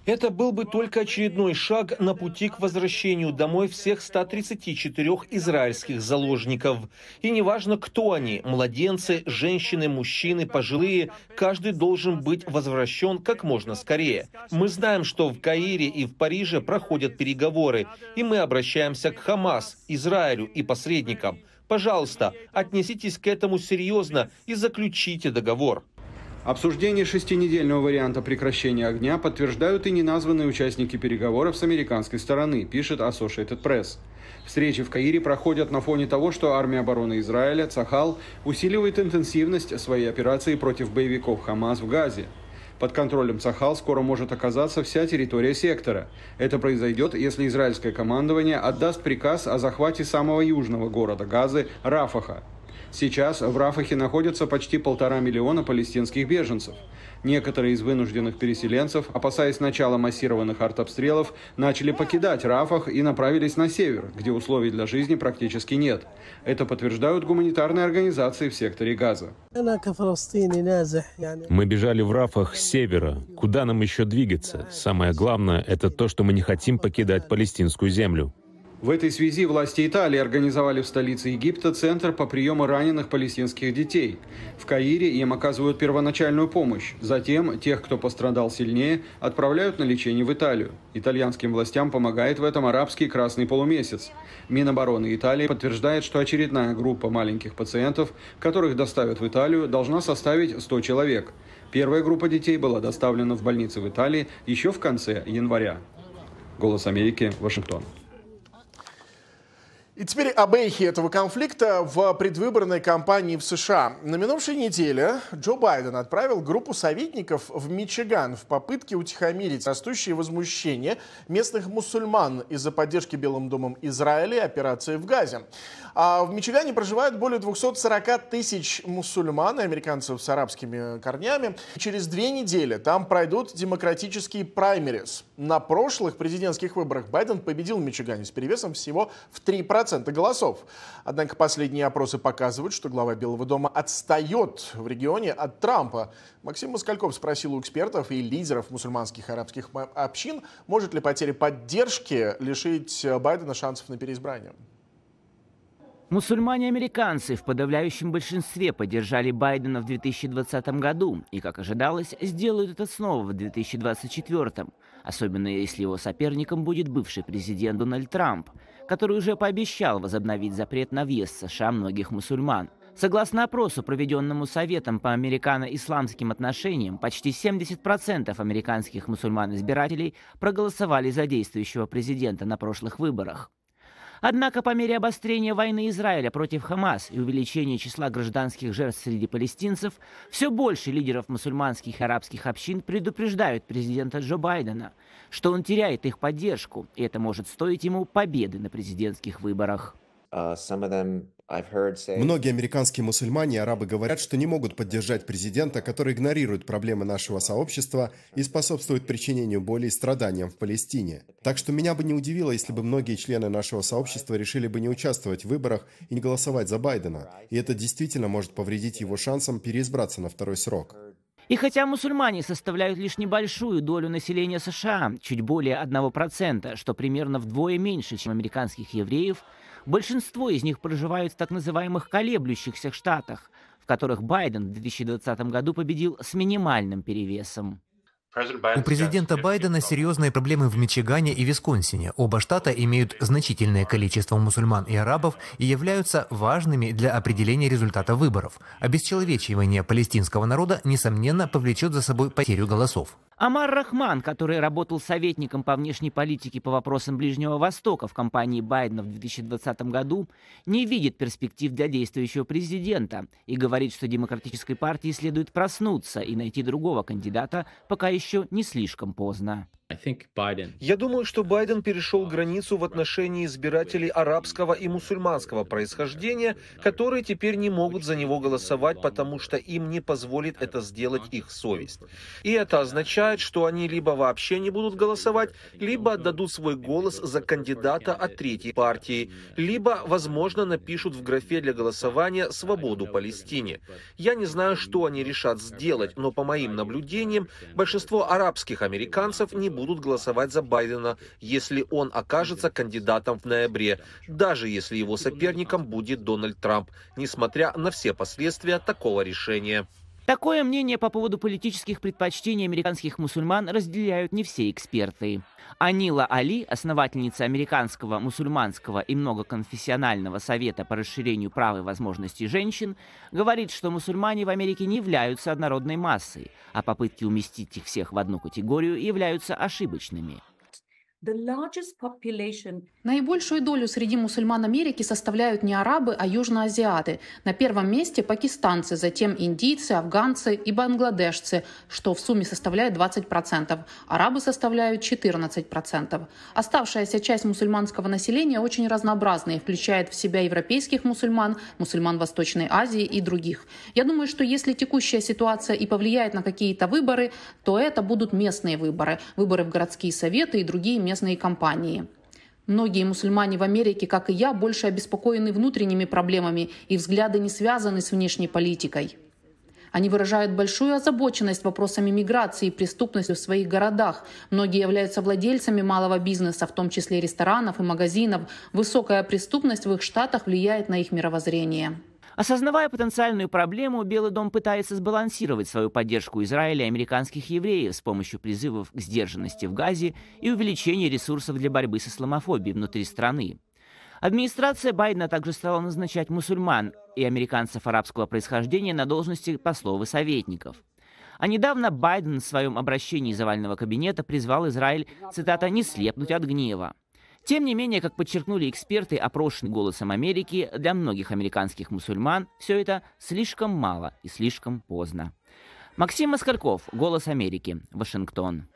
[SPEAKER 7] Это был бы только очередной шаг на пути к возвращению домой всех 134 израильских заложников. И неважно, кто они – младенцы, женщины, мужчины, пожилые – каждый должен быть возвращен как можно скорее. Мы знаем, что в Каире и в Париже проходят переговоры, и мы обращаемся к Хамас, Израилю и посредникам. Пожалуйста, отнеситесь к этому серьезно и заключите договор.
[SPEAKER 14] Обсуждение шестинедельного варианта прекращения огня подтверждают и неназванные участники переговоров с американской стороны, пишет Associated Press. Встречи в Каире проходят на фоне того, что армия обороны Израиля, Цахал, усиливает интенсивность своей операции против боевиков Хамас в Газе. Под контролем Цахал скоро может оказаться вся территория сектора. Это произойдет, если израильское командование отдаст приказ о захвате самого южного города Газы – Рафаха. Сейчас в Рафахе находятся почти полтора миллиона палестинских беженцев. Некоторые из вынужденных переселенцев, опасаясь начала массированных артобстрелов, начали покидать Рафах и направились на север, где условий для жизни практически нет. Это подтверждают гуманитарные организации в секторе Газа.
[SPEAKER 10] Мы бежали в Рафах с севера. Куда нам еще двигаться? Самое главное – это то, что мы не хотим покидать палестинскую землю.
[SPEAKER 14] В этой связи власти Италии организовали в столице Египта центр по приему раненых палестинских детей. В Каире им оказывают первоначальную помощь. Затем тех, кто пострадал сильнее, отправляют на лечение в Италию. Итальянским властям помогает в этом арабский красный полумесяц. Минобороны Италии подтверждает, что очередная группа маленьких пациентов, которых доставят в Италию, должна составить 100 человек. Первая группа детей была доставлена в больницы в Италии еще в конце января. Голос Америки, Вашингтон.
[SPEAKER 1] И теперь об эхе этого конфликта в предвыборной кампании в США. На минувшей неделе Джо Байден отправил группу советников в Мичиган в попытке утихомирить растущее возмущение местных мусульман из-за поддержки Белым домом Израиля и операции в Газе. А в Мичигане проживают более 240 тысяч мусульман и американцев с арабскими корнями. Через две недели там пройдут демократические праймерис. На прошлых президентских выборах Байден победил в Мичигане с перевесом всего в 3% голосов. Однако последние опросы показывают, что глава Белого дома отстает в регионе от Трампа. Максим Москальков спросил у экспертов и лидеров мусульманских арабских общин, может ли потеря поддержки лишить Байдена шансов на переизбрание.
[SPEAKER 18] Мусульмане-американцы в подавляющем большинстве поддержали Байдена в 2020 году и, как ожидалось, сделают это снова в 2024, особенно если его соперником будет бывший президент Дональд Трамп, который уже пообещал возобновить запрет на въезд в США многих мусульман. Согласно опросу, проведенному Советом по американо-исламским отношениям, почти 70% американских мусульман-избирателей проголосовали за действующего президента на прошлых выборах. Однако по мере обострения войны Израиля против Хамас и увеличения числа гражданских жертв среди палестинцев, все больше лидеров мусульманских и арабских общин предупреждают президента Джо Байдена, что он теряет их поддержку, и это может стоить ему победы на президентских выборах.
[SPEAKER 4] Uh, Многие американские мусульмане и арабы говорят, что не могут поддержать президента, который игнорирует проблемы нашего сообщества и способствует причинению боли и страданиям в Палестине. Так что меня бы не удивило, если бы многие члены нашего сообщества решили бы не участвовать в выборах и не голосовать за Байдена. И это действительно может повредить его шансам переизбраться на второй срок.
[SPEAKER 18] И хотя мусульмане составляют лишь небольшую долю населения США, чуть более 1%, что примерно вдвое меньше, чем американских евреев, Большинство из них проживают в так называемых колеблющихся штатах, в которых Байден в 2020 году победил с минимальным перевесом.
[SPEAKER 3] У президента Байдена серьезные проблемы в Мичигане и Висконсине. Оба штата имеют значительное количество мусульман и арабов и являются важными для определения результата выборов. Обесчеловечивание палестинского народа, несомненно, повлечет за собой потерю голосов.
[SPEAKER 18] Амар Рахман, который работал советником по внешней политике по вопросам Ближнего Востока в кампании Байдена в 2020 году, не видит перспектив для действующего президента и говорит, что демократической партии следует проснуться и найти другого кандидата, пока еще не слишком поздно.
[SPEAKER 7] Я думаю, что Байден перешел границу в отношении избирателей арабского и мусульманского происхождения, которые теперь не могут за него голосовать, потому что им не позволит это сделать их совесть. И это означает, что они либо вообще не будут голосовать, либо отдадут свой голос за кандидата от третьей партии, либо, возможно, напишут в графе для голосования «Свободу Палестине». Я не знаю, что они решат сделать, но по моим наблюдениям, большинство арабских американцев не будут голосовать за Байдена, если он окажется кандидатом в ноябре, даже если его соперником будет Дональд Трамп, несмотря на все последствия такого решения.
[SPEAKER 18] Такое мнение по поводу политических предпочтений американских мусульман разделяют не все эксперты. Анила Али, основательница Американского мусульманского и многоконфессионального совета по расширению прав и возможностей женщин, говорит, что мусульмане в Америке не являются однородной массой, а попытки уместить их всех в одну категорию являются ошибочными.
[SPEAKER 13] Наибольшую долю среди мусульман Америки составляют не арабы, а южноазиаты. На первом месте пакистанцы, затем индийцы, афганцы и бангладешцы, что в сумме составляет 20%. Арабы составляют 14%. Оставшаяся часть мусульманского населения очень разнообразная включает в себя европейских мусульман, мусульман Восточной Азии и других. Я думаю, что если текущая ситуация и повлияет на какие-то выборы, то это будут местные выборы, выборы в городские советы и другие местные компании. Многие мусульмане в Америке, как и я, больше обеспокоены внутренними проблемами, и взгляды не связаны с внешней политикой. Они выражают большую озабоченность вопросами миграции и преступности в своих городах. Многие являются владельцами малого бизнеса, в том числе ресторанов и магазинов. Высокая преступность в их штатах влияет на их мировоззрение.
[SPEAKER 18] Осознавая потенциальную проблему, Белый дом пытается сбалансировать свою поддержку Израиля и американских евреев с помощью призывов к сдержанности в Газе и увеличения ресурсов для борьбы с исламофобией внутри страны. Администрация Байдена также стала назначать мусульман и американцев арабского происхождения на должности послов и советников. А недавно Байден в своем обращении из овального кабинета призвал Израиль, цитата, «не слепнуть от гнева». Тем не менее, как подчеркнули эксперты, опрошенные «Голосом Америки», для многих американских мусульман все это слишком мало и слишком поздно. Максим Москальков, «Голос Америки», Вашингтон.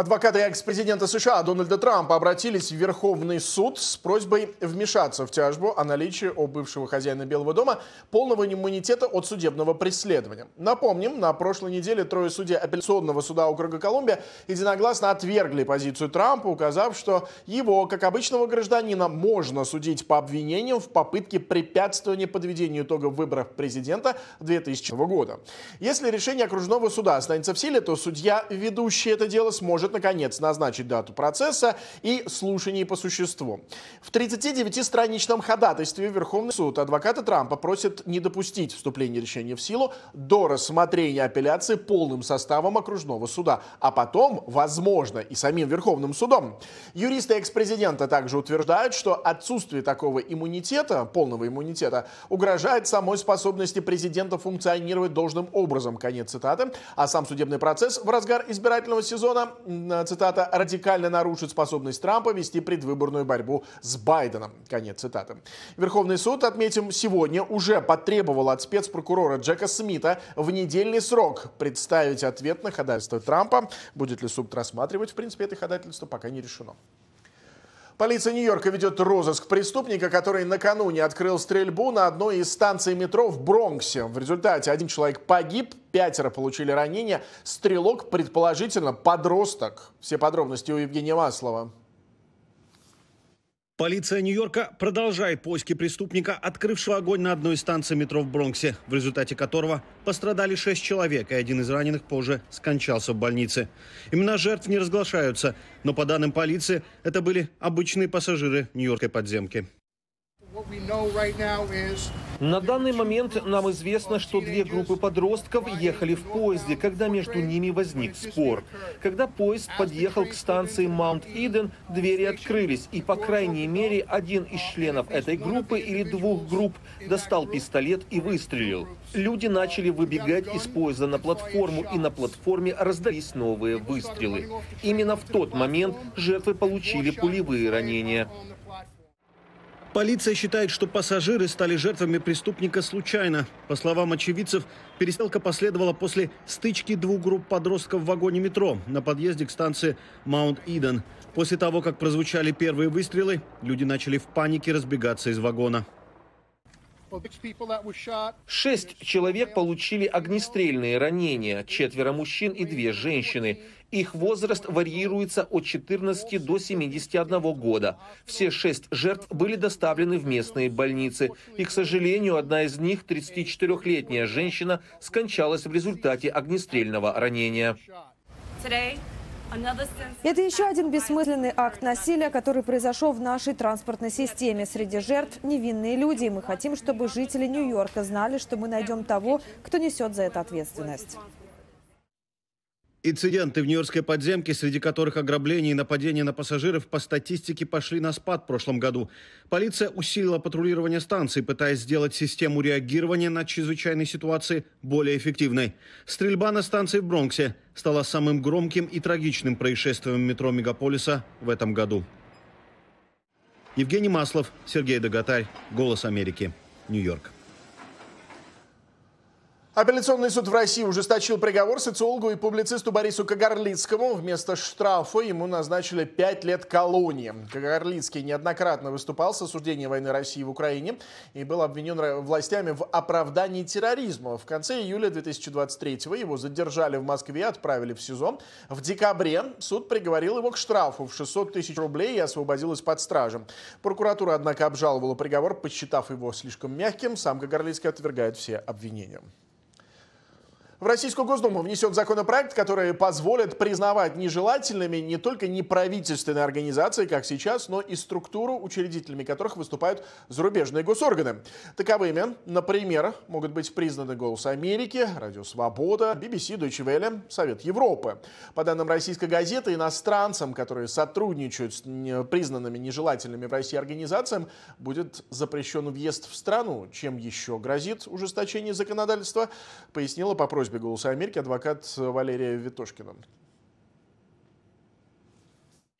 [SPEAKER 1] Адвокаты экс-президента США Дональда Трампа обратились в Верховный суд с просьбой вмешаться в тяжбу о наличии у бывшего хозяина Белого дома полного иммунитета от судебного преследования. Напомним, на прошлой неделе трое судей апелляционного суда округа Колумбия единогласно отвергли позицию Трампа, указав, что его, как обычного гражданина, можно судить по обвинениям в попытке препятствования подведению итогов выборов президента 2000 года. Если решение окружного суда останется в силе, то судья, ведущий это дело, сможет может, наконец, назначить дату процесса и слушаний по существу. В 39-страничном ходатайстве Верховный суд адвокаты Трампа просят не допустить вступления решения в силу до рассмотрения апелляции полным составом окружного суда, а потом, возможно, и самим Верховным судом. Юристы экс-президента также утверждают, что отсутствие такого иммунитета, полного иммунитета, угрожает самой способности президента функционировать должным образом. Конец цитаты. А сам судебный процесс в разгар избирательного сезона цитата, радикально нарушит способность Трампа вести предвыборную борьбу с Байденом. Конец цитаты. Верховный суд, отметим, сегодня уже потребовал от спецпрокурора Джека Смита в недельный срок представить ответ на ходатайство Трампа. Будет ли суд рассматривать, в принципе, это ходатайство, пока не решено. Полиция Нью-Йорка ведет розыск преступника, который накануне открыл стрельбу на одной из станций метро в Бронксе. В результате один человек погиб, пятеро получили ранения. Стрелок, предположительно, подросток. Все подробности у Евгения Маслова.
[SPEAKER 19] Полиция Нью-Йорка продолжает поиски преступника, открывшего огонь на одной из станций метро в Бронксе, в результате которого пострадали шесть человек, и один из раненых позже скончался в больнице. Имена жертв не разглашаются, но по данным полиции, это были обычные пассажиры нью-йоркской подземки.
[SPEAKER 7] На данный момент нам известно, что две группы подростков ехали в поезде, когда между ними возник спор. Когда поезд подъехал к станции Маунт-Иден, двери открылись, и, по крайней мере, один из членов этой группы или двух групп достал пистолет и выстрелил. Люди начали выбегать из поезда на платформу, и на платформе раздались новые выстрелы. Именно в тот момент жертвы получили пулевые ранения.
[SPEAKER 19] Полиция считает, что пассажиры стали жертвами преступника случайно. По словам очевидцев, перестрелка последовала после стычки двух групп подростков в вагоне метро на подъезде к станции Маунт-Иден. После того, как прозвучали первые выстрелы, люди начали в панике разбегаться из вагона.
[SPEAKER 7] Шесть человек получили огнестрельные ранения, четверо мужчин и две женщины. Их возраст варьируется от 14 до 71 года. Все шесть жертв были доставлены в местные больницы. И, к сожалению, одна из них, 34-летняя женщина, скончалась в результате огнестрельного ранения.
[SPEAKER 11] Это еще один бессмысленный акт насилия, который произошел в нашей транспортной системе. Среди жертв невинные люди. И мы хотим, чтобы жители Нью-Йорка знали, что мы найдем того, кто несет за это ответственность.
[SPEAKER 19] Инциденты в Нью-Йоркской подземке, среди которых ограбления и нападения на пассажиров, по статистике пошли на спад в прошлом году. Полиция усилила патрулирование станций, пытаясь сделать систему реагирования на чрезвычайные ситуации более эффективной. Стрельба на станции в Бронксе стала самым громким и трагичным происшествием метро мегаполиса в этом году. Евгений Маслов, Сергей Доготарь, «Голос Америки», Нью-Йорк.
[SPEAKER 1] Апелляционный суд в России ужесточил приговор социологу и публицисту Борису Кагарлицкому. Вместо штрафа ему назначили 5 лет колонии. Кагарлицкий неоднократно выступал с осуждением войны России в Украине и был обвинен властями в оправдании терроризма. В конце июля 2023 его задержали в Москве, отправили в СИЗО. В декабре суд приговорил его к штрафу в 600 тысяч рублей и освободил из-под стражи. Прокуратура, однако, обжаловала приговор, посчитав его слишком мягким. Сам Кагарлицкий отвергает все обвинения. В Российскую Госдуму внесен законопроект, который позволит признавать нежелательными не только неправительственные организации, как сейчас, но и структуру, учредителями которых выступают зарубежные госорганы. Таковыми, например, могут быть признаны «Голос Америки», «Радио Свобода», BBC, Deutsche Welle, Совет Европы. По данным российской газеты, иностранцам, которые сотрудничают с признанными нежелательными в России организациям, будет запрещен въезд в страну. Чем еще грозит ужесточение законодательства, пояснила по просьбе просьбе «Голоса Америки» адвокат Валерия Витошкина.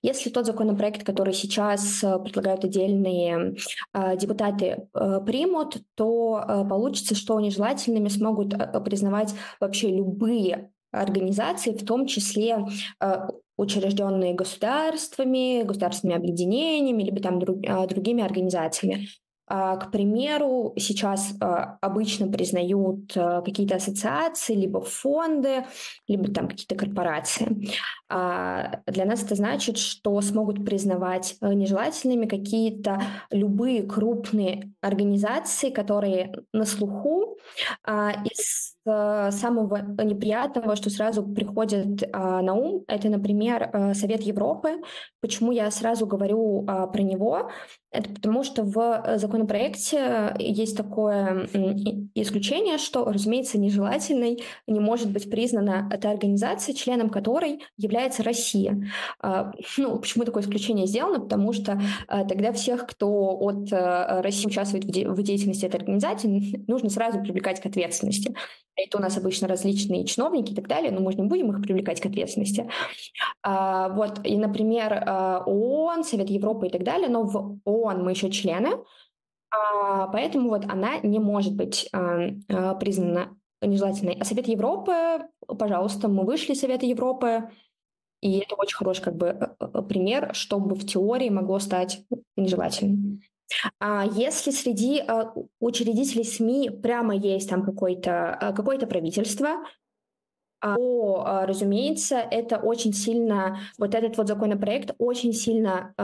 [SPEAKER 20] Если тот законопроект, который сейчас э, предлагают отдельные э, депутаты, э, примут, то получится, что нежелательными смогут признавать вообще любые организации, в том числе учрежденные государствами, государственными объединениями, либо там друг, другими организациями. А, к примеру, сейчас а, обычно признают а, какие-то ассоциации, либо фонды, либо там какие-то корпорации. Для нас это значит, что смогут признавать э, нежелательными какие-то любые крупные организации, которые на слуху из самого неприятного, что сразу приходит а, на ум, это, например, э, Совет Европы. Почему я сразу говорю а, про него? Это потому, что в э, законопроекте есть такое исключение, что, разумеется, нежелательной не может быть признана эта организация, членом которой является Россия. А, ну, почему такое исключение сделано? Потому что тогда всех, кто от России участвует в деятельности этой организации, нужно сразу привлекать к ответственности это у нас обычно различные чиновники и так далее, но мы же не будем их привлекать к ответственности. А, вот, и, например, а, ООН, Совет Европы и так далее, но в ООН мы еще члены, а, поэтому вот она не может быть признана нежелательной. А Совет Европы, пожалуйста, мы вышли из Совета Европы, и это очень хороший как бы э, э, пример, чтобы в теории могло стать нежелательным. А если среди а, учредителей СМИ прямо есть там какое-то а, какое правительство, то, разумеется, это очень сильно, вот этот вот законопроект очень сильно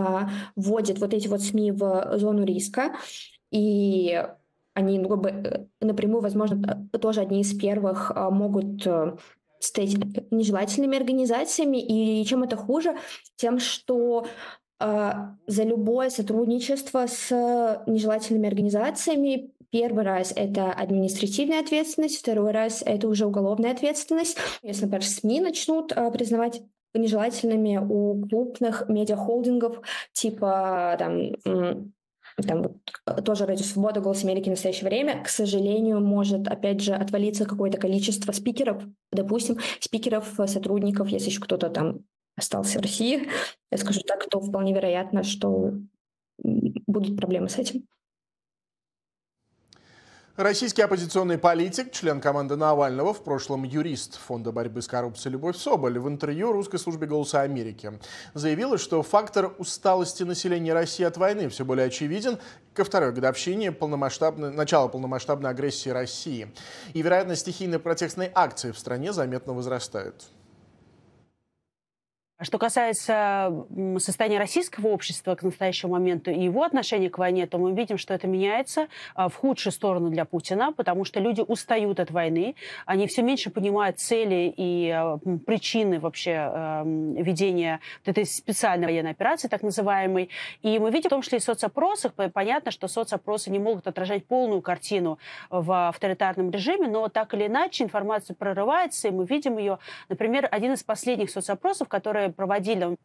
[SPEAKER 20] вводит вот эти вот СМИ в зону риска, и они ну, как бы э, напрямую, возможно, тоже одни из первых могут э, стать нежелательными организациями. И чем это хуже? Тем, что а, за любое сотрудничество с нежелательными организациями. Первый раз это административная ответственность, второй раз это уже уголовная ответственность. Если, например, СМИ начнут а, признавать нежелательными у крупных медиахолдингов типа там, там вот, тоже Радио Свобода, Голос Америки в настоящее время, к сожалению, может опять же отвалиться какое-то количество спикеров, допустим, спикеров, сотрудников, если еще кто-то там остался в России, я скажу так, то вполне вероятно, что будут проблемы с этим.
[SPEAKER 1] Российский оппозиционный политик, член команды Навального, в прошлом юрист Фонда борьбы с коррупцией Любовь Соболь в интервью русской службе «Голоса Америки» заявила, что фактор усталости населения России от войны все более очевиден ко второй годовщине полномасштабной, начала полномасштабной агрессии России. И вероятность стихийной протестной акции в стране заметно возрастает.
[SPEAKER 21] Что касается состояния российского общества к настоящему моменту и его отношения к войне, то мы видим, что это меняется а, в худшую сторону для Путина, потому что люди устают от войны, они все меньше понимают цели и а, причины вообще ведения этой специальной военной операции, так называемой. И мы видим в том числе и в соцопросах, понятно, что соцопросы не могут отражать полную картину в авторитарном режиме, но так или иначе информация прорывается, и мы видим ее. Например, один из последних соцопросов, который проводили а,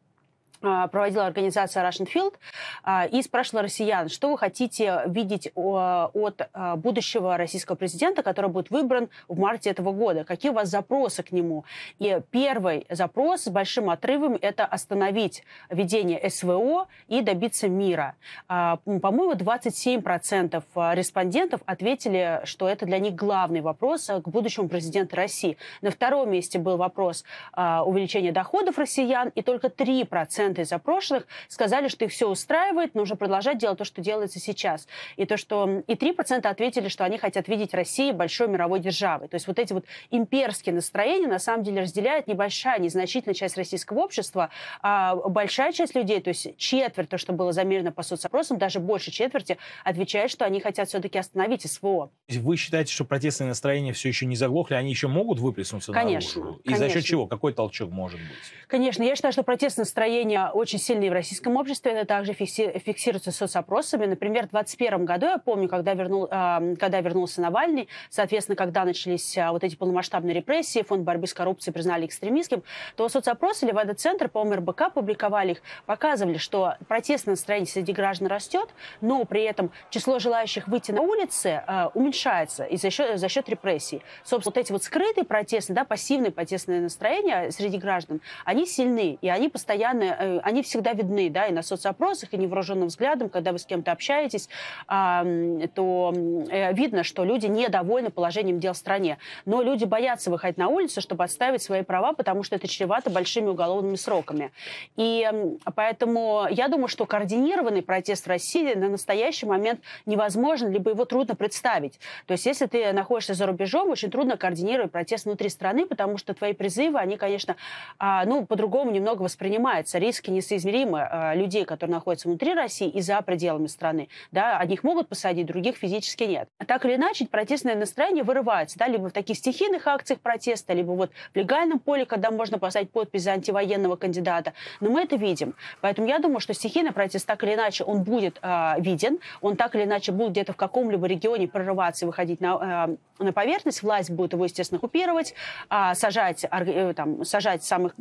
[SPEAKER 21] проводила организация Russian Field а, и спрашивала россиян, что вы хотите видеть от а, будущего российского президента, который будет выбран в марте этого года, какие у вас запросы к нему. И первый запрос с большим отрывом – это остановить ведение СВО и добиться мира. По-моему, 27% респондентов ответили, что это для них главный вопрос к будущему президенту России. На втором месте был вопрос увеличения доходов россиян, и только 3% проценты из опрошенных сказали, что их все устраивает, нужно продолжать делать то, что делается сейчас. И то, что и 3% ответили, что они хотят видеть Россию большой мировой державой. То есть вот эти вот имперские настроения на самом деле разделяет небольшая, незначительная часть российского общества, а большая часть людей, то есть четверть, то, что было замерено по соцопросам, даже больше четверти, отвечает, что они хотят все-таки остановить СВО.
[SPEAKER 22] Вы считаете, что протестные настроения все еще не заглохли, они еще могут выплеснуться
[SPEAKER 21] конечно,
[SPEAKER 22] наружу?
[SPEAKER 21] И конечно.
[SPEAKER 22] за счет чего? Какой толчок может быть?
[SPEAKER 21] Конечно, я считаю, что протестные настроения очень сильные в российском обществе. Это также фиксируется соцопросами. Например, в 2021 году, я помню, когда, вернул, когда вернулся Навальный, соответственно, когда начались а, вот эти полномасштабные репрессии, фонд борьбы с коррупцией признали экстремистским, то соцопросы Левада-центр, по-моему, РБК публиковали их, показывали, что протестное настроение среди граждан растет, но при этом число желающих выйти на улицы э, уменьшается и за счет, за счет репрессий. Собственно, вот эти вот скрытые протесты, да, пассивные протестные настроения среди граждан, они сильны, и они постоянно э, они всегда видны, да, и на соцопросах, и невооруженным взглядом, когда вы с кем-то общаетесь, то э, видно, что люди недовольны положением дел в стране. Но люди боятся выходить на улицу, чтобы отставить свои права, потому что это чревато большими уголовными сроками. И поэтому я думаю, что координированный протест в России на настоящий момент невозможен, либо его трудно представить. То есть если ты находишься за рубежом, очень трудно координировать протест внутри страны, потому что твои призывы, они, конечно, а, ну, по-другому немного воспринимаются. Риск риски несоизмеримы э, людей, которые находятся внутри России и за пределами страны. Да, одних могут посадить, других физически нет. Так или иначе, протестное настроение вырывается, да, либо в таких стихийных акциях протеста, либо вот в легальном поле, когда можно поставить подпись за антивоенного кандидата. Но мы это видим. Поэтому я думаю, что стихийный протест так или иначе он будет э, виден, он так или иначе будет где-то в каком-либо регионе прорываться и выходить на, э, на поверхность. Власть будет его, естественно, купировать, э, сажать, э, там, сажать самых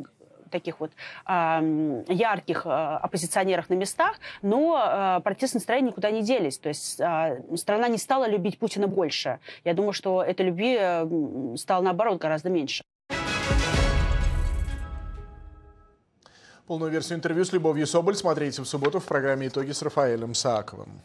[SPEAKER 21] таких вот э, ярких э, оппозиционеров на местах, но э, протестные настроения никуда не делись. То есть э, страна не стала любить Путина больше. Я думаю, что этой любви э, стало, наоборот, гораздо меньше.
[SPEAKER 1] Полную версию интервью с Любовью Соболь смотрите в субботу в программе «Итоги» с Рафаэлем Сааковым.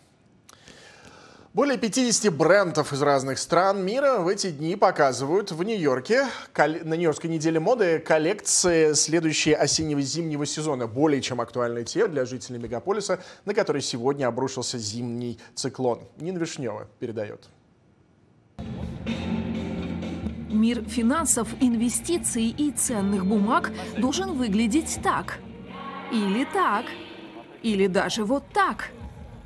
[SPEAKER 1] Более 50 брендов из разных стран мира в эти дни показывают в Нью-Йорке на Нью-Йоркской неделе моды коллекции следующего осеннего-зимнего сезона. Более чем актуальная тема для жителей мегаполиса, на который сегодня обрушился зимний циклон. Нина Вишнева передает.
[SPEAKER 6] Мир финансов, инвестиций и ценных бумаг должен выглядеть так. Или так. Или даже вот так –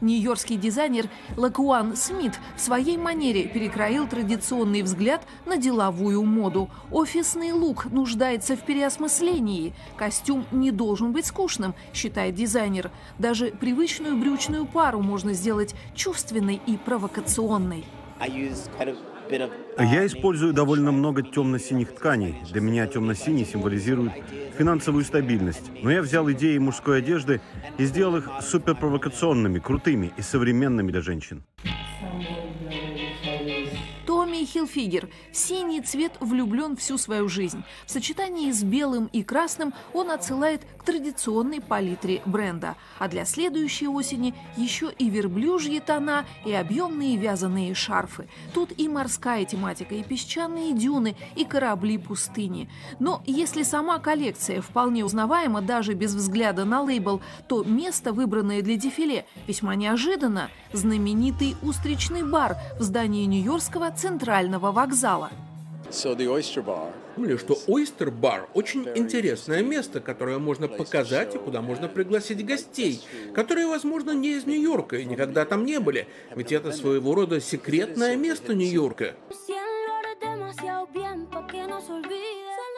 [SPEAKER 6] Нью-Йоркский дизайнер Лакуан Смит в своей манере перекроил традиционный взгляд на деловую моду. Офисный лук нуждается в переосмыслении. Костюм не должен быть скучным, считает дизайнер. Даже привычную брючную пару можно сделать чувственной и провокационной.
[SPEAKER 19] Я использую довольно много темно-синих тканей. Для меня темно-синий символизирует финансовую стабильность. Но я взял идеи мужской одежды и сделал их суперпровокационными, крутыми и современными для женщин.
[SPEAKER 6] Хилфигер. Синий цвет влюблен всю свою жизнь. В сочетании с белым и красным он отсылает к традиционной палитре бренда. А для следующей осени еще и верблюжьи тона, и объемные вязаные шарфы. Тут и морская тематика, и песчаные дюны, и корабли пустыни. Но если сама коллекция вполне узнаваема даже без взгляда на лейбл, то место, выбранное для дефиле, весьма неожиданно. Знаменитый устричный бар в здании Нью-Йоркского центрального вокзала.
[SPEAKER 17] подумали, что Ойстер Бар очень интересное место, которое можно показать и куда можно пригласить гостей, которые, возможно, не из Нью-Йорка и никогда там не были. Ведь это своего рода секретное место Нью-Йорка.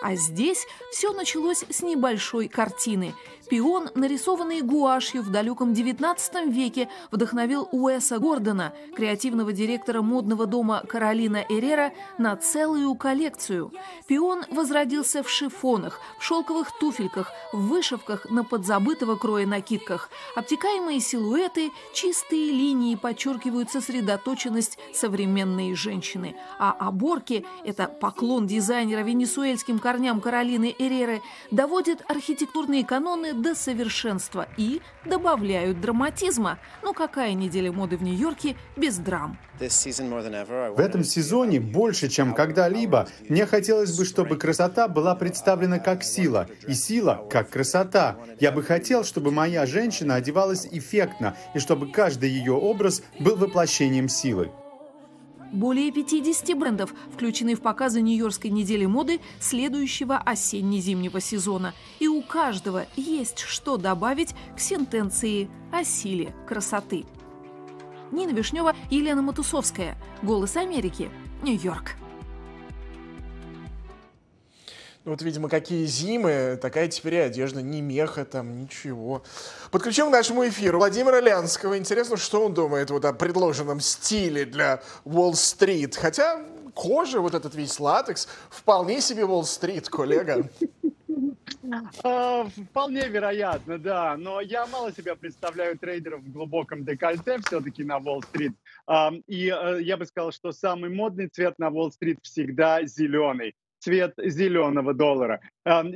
[SPEAKER 6] А здесь все началось с небольшой картины. Пион, нарисованный гуашью в далеком XIX веке, вдохновил Уэса Гордона, креативного директора модного дома Каролина Эрера, на целую коллекцию. Пион возродился в шифонах, в шелковых туфельках, в вышивках на подзабытого кроя накидках. Обтекаемые силуэты, чистые линии подчеркивают сосредоточенность современной женщины. А оборки – это поклон дизайнера венесуэльским корням Каролины Эреры – доводит архитектурные каноны до совершенства и добавляют драматизма. Но какая неделя моды в Нью-Йорке без драм?
[SPEAKER 23] В этом сезоне больше, чем когда-либо, мне хотелось бы, чтобы красота была представлена как сила, и сила как красота. Я бы хотел, чтобы моя женщина одевалась эффектно, и чтобы каждый ее образ был воплощением силы.
[SPEAKER 6] Более 50 брендов включены в показы Нью-Йоркской недели моды следующего осенне-зимнего сезона. И у каждого есть что добавить к сентенции о силе красоты. Нина Вишнева, Елена Матусовская. «Голос Америки», Нью-Йорк.
[SPEAKER 1] Ну вот, видимо, какие зимы, такая теперь и одежда, ни меха там, ничего. Подключим к нашему эфиру Владимира Лянского. Интересно, что он думает вот о предложенном стиле для Уолл-стрит. Хотя кожа, вот этот весь латекс, вполне себе Уолл-стрит, коллега.
[SPEAKER 24] А, вполне вероятно, да. Но я мало себя представляю трейдеров в глубоком декольте все-таки на Уолл-стрит. И э, я бы сказал, что самый модный цвет на Уолл-стрит всегда зеленый цвет зеленого доллара.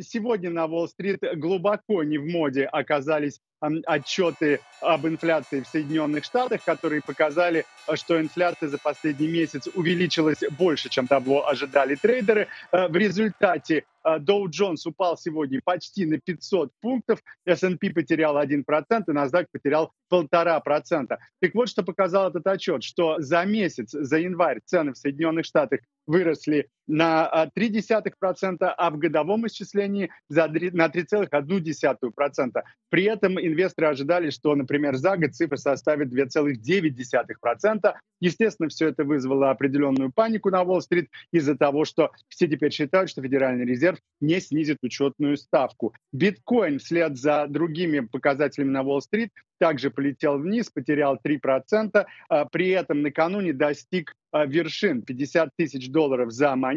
[SPEAKER 24] Сегодня на Уолл-стрит глубоко не в моде оказались отчеты об инфляции в Соединенных Штатах, которые показали, что инфляция за последний месяц увеличилась больше, чем того ожидали трейдеры. Э, в результате Dow Jones упал сегодня почти на 500 пунктов, S&P потерял 1%, и NASDAQ потерял 1,5%. Так вот, что показал этот отчет, что за месяц, за январь цены в Соединенных Штатах выросли на 0,3%, а в годовом исчислении на 3,1%. При этом инвесторы ожидали, что, например, за год цифра составит 2,9%. Естественно, все это вызвало определенную панику на Уолл-стрит из-за того, что все теперь считают, что Федеральный резерв не снизит учетную ставку. Биткоин вслед за другими показателями на Уолл-стрит также полетел вниз, потерял 3%, а при этом накануне достиг а, вершин 50 тысяч долларов за монету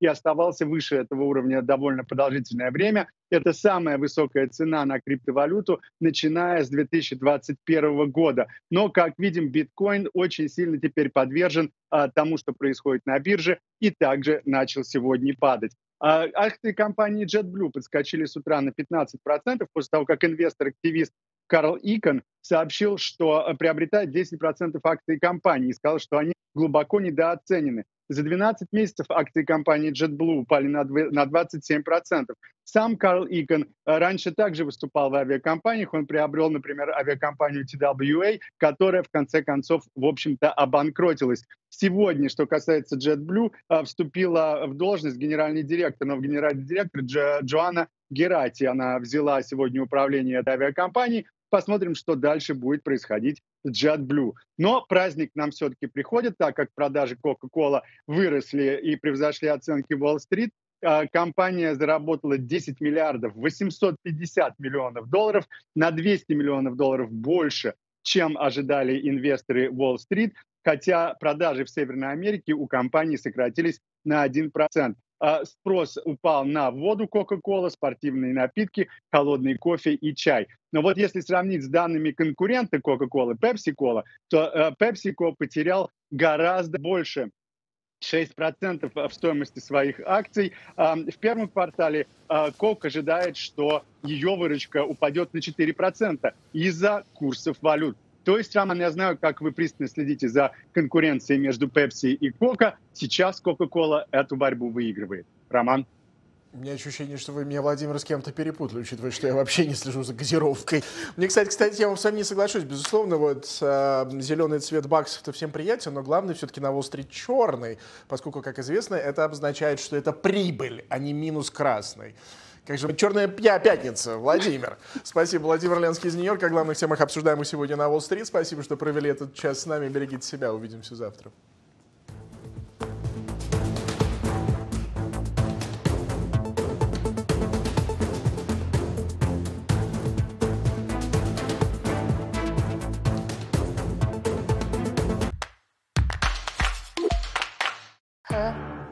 [SPEAKER 24] и оставался выше этого уровня довольно продолжительное время. Это самая высокая цена на криптовалюту, начиная с 2021 года. Но, как видим, биткоин очень сильно теперь подвержен а, тому, что происходит на бирже, и также начал сегодня падать. А, акции компании JetBlue подскочили с утра на 15% после того, как инвестор-активист Карл Икон сообщил, что э, приобретает 10% акций компании и сказал, что они глубоко недооценены. За 12 месяцев акции компании JetBlue упали на 27%. Сам Карл Икон э, раньше также выступал в авиакомпаниях. Он приобрел, например, авиакомпанию TWA, которая в конце концов, в общем-то, обанкротилась. Сегодня, что касается JetBlue, э, вступила в должность генеральный директор, но в генеральный директор Джо, Джоанна Герати. Она взяла сегодня управление этой авиакомпанией. Посмотрим, что дальше будет происходить с JetBlue. Но праздник нам все-таки приходит, так как продажи Coca-Cola выросли и превзошли оценки Wall-Street. А, компания заработала 10 миллиардов 850 миллионов долларов, на 200 миллионов долларов больше, чем ожидали инвесторы Wall-Street, хотя продажи в Северной Америке у компании сократились на 1%. А, спрос упал на воду Coca-Cola, спортивные напитки, холодный кофе и чай. Но вот если сравнить с данными конкурента Coca-Cola, Pepsi-Cola, то э, PepsiCo потерял гораздо больше 6% в стоимости своих акций. В первом квартале Кок ожидает, что ее выручка упадет на 4% из-за курсов валют. То есть, Роман, я знаю, как вы пристально следите за конкуренцией между Pepsi и Coca. Сейчас Coca-Cola эту борьбу выигрывает. Роман?
[SPEAKER 1] У меня ощущение, что вы меня, Владимир, с кем-то перепутали, учитывая, что я вообще не слежу за газировкой. Мне, кстати, кстати, я с вами не соглашусь. Безусловно, вот э, зеленый цвет баксов-то всем приятен, но главное все-таки на Уолл-стрит черный, поскольку, как известно, это обозначает, что это прибыль, а не минус красный. Как же черная пя пятница, Владимир. Спасибо, Владимир Ленский из Нью-Йорка. О главных темах обсуждаем мы сегодня на Уолл-стрит. Спасибо, что провели этот час с нами. Берегите себя. Увидимся завтра.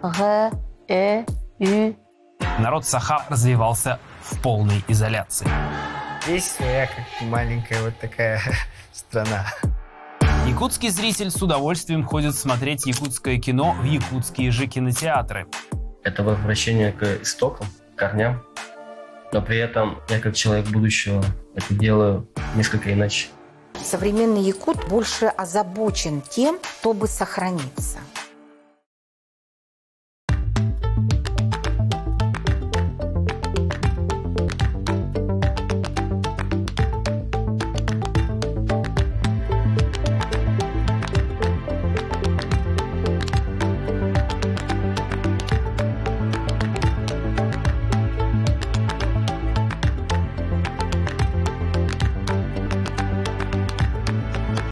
[SPEAKER 25] Г, Э, Ю.
[SPEAKER 22] Народ Саха развивался в полной изоляции.
[SPEAKER 26] Здесь своя как маленькая вот такая страна.
[SPEAKER 22] Якутский зритель с удовольствием ходит смотреть якутское кино в якутские же кинотеатры.
[SPEAKER 27] Это возвращение к истокам, к корням. Но при этом я как человек будущего это делаю несколько иначе.
[SPEAKER 25] Современный якут больше озабочен тем, чтобы сохраниться.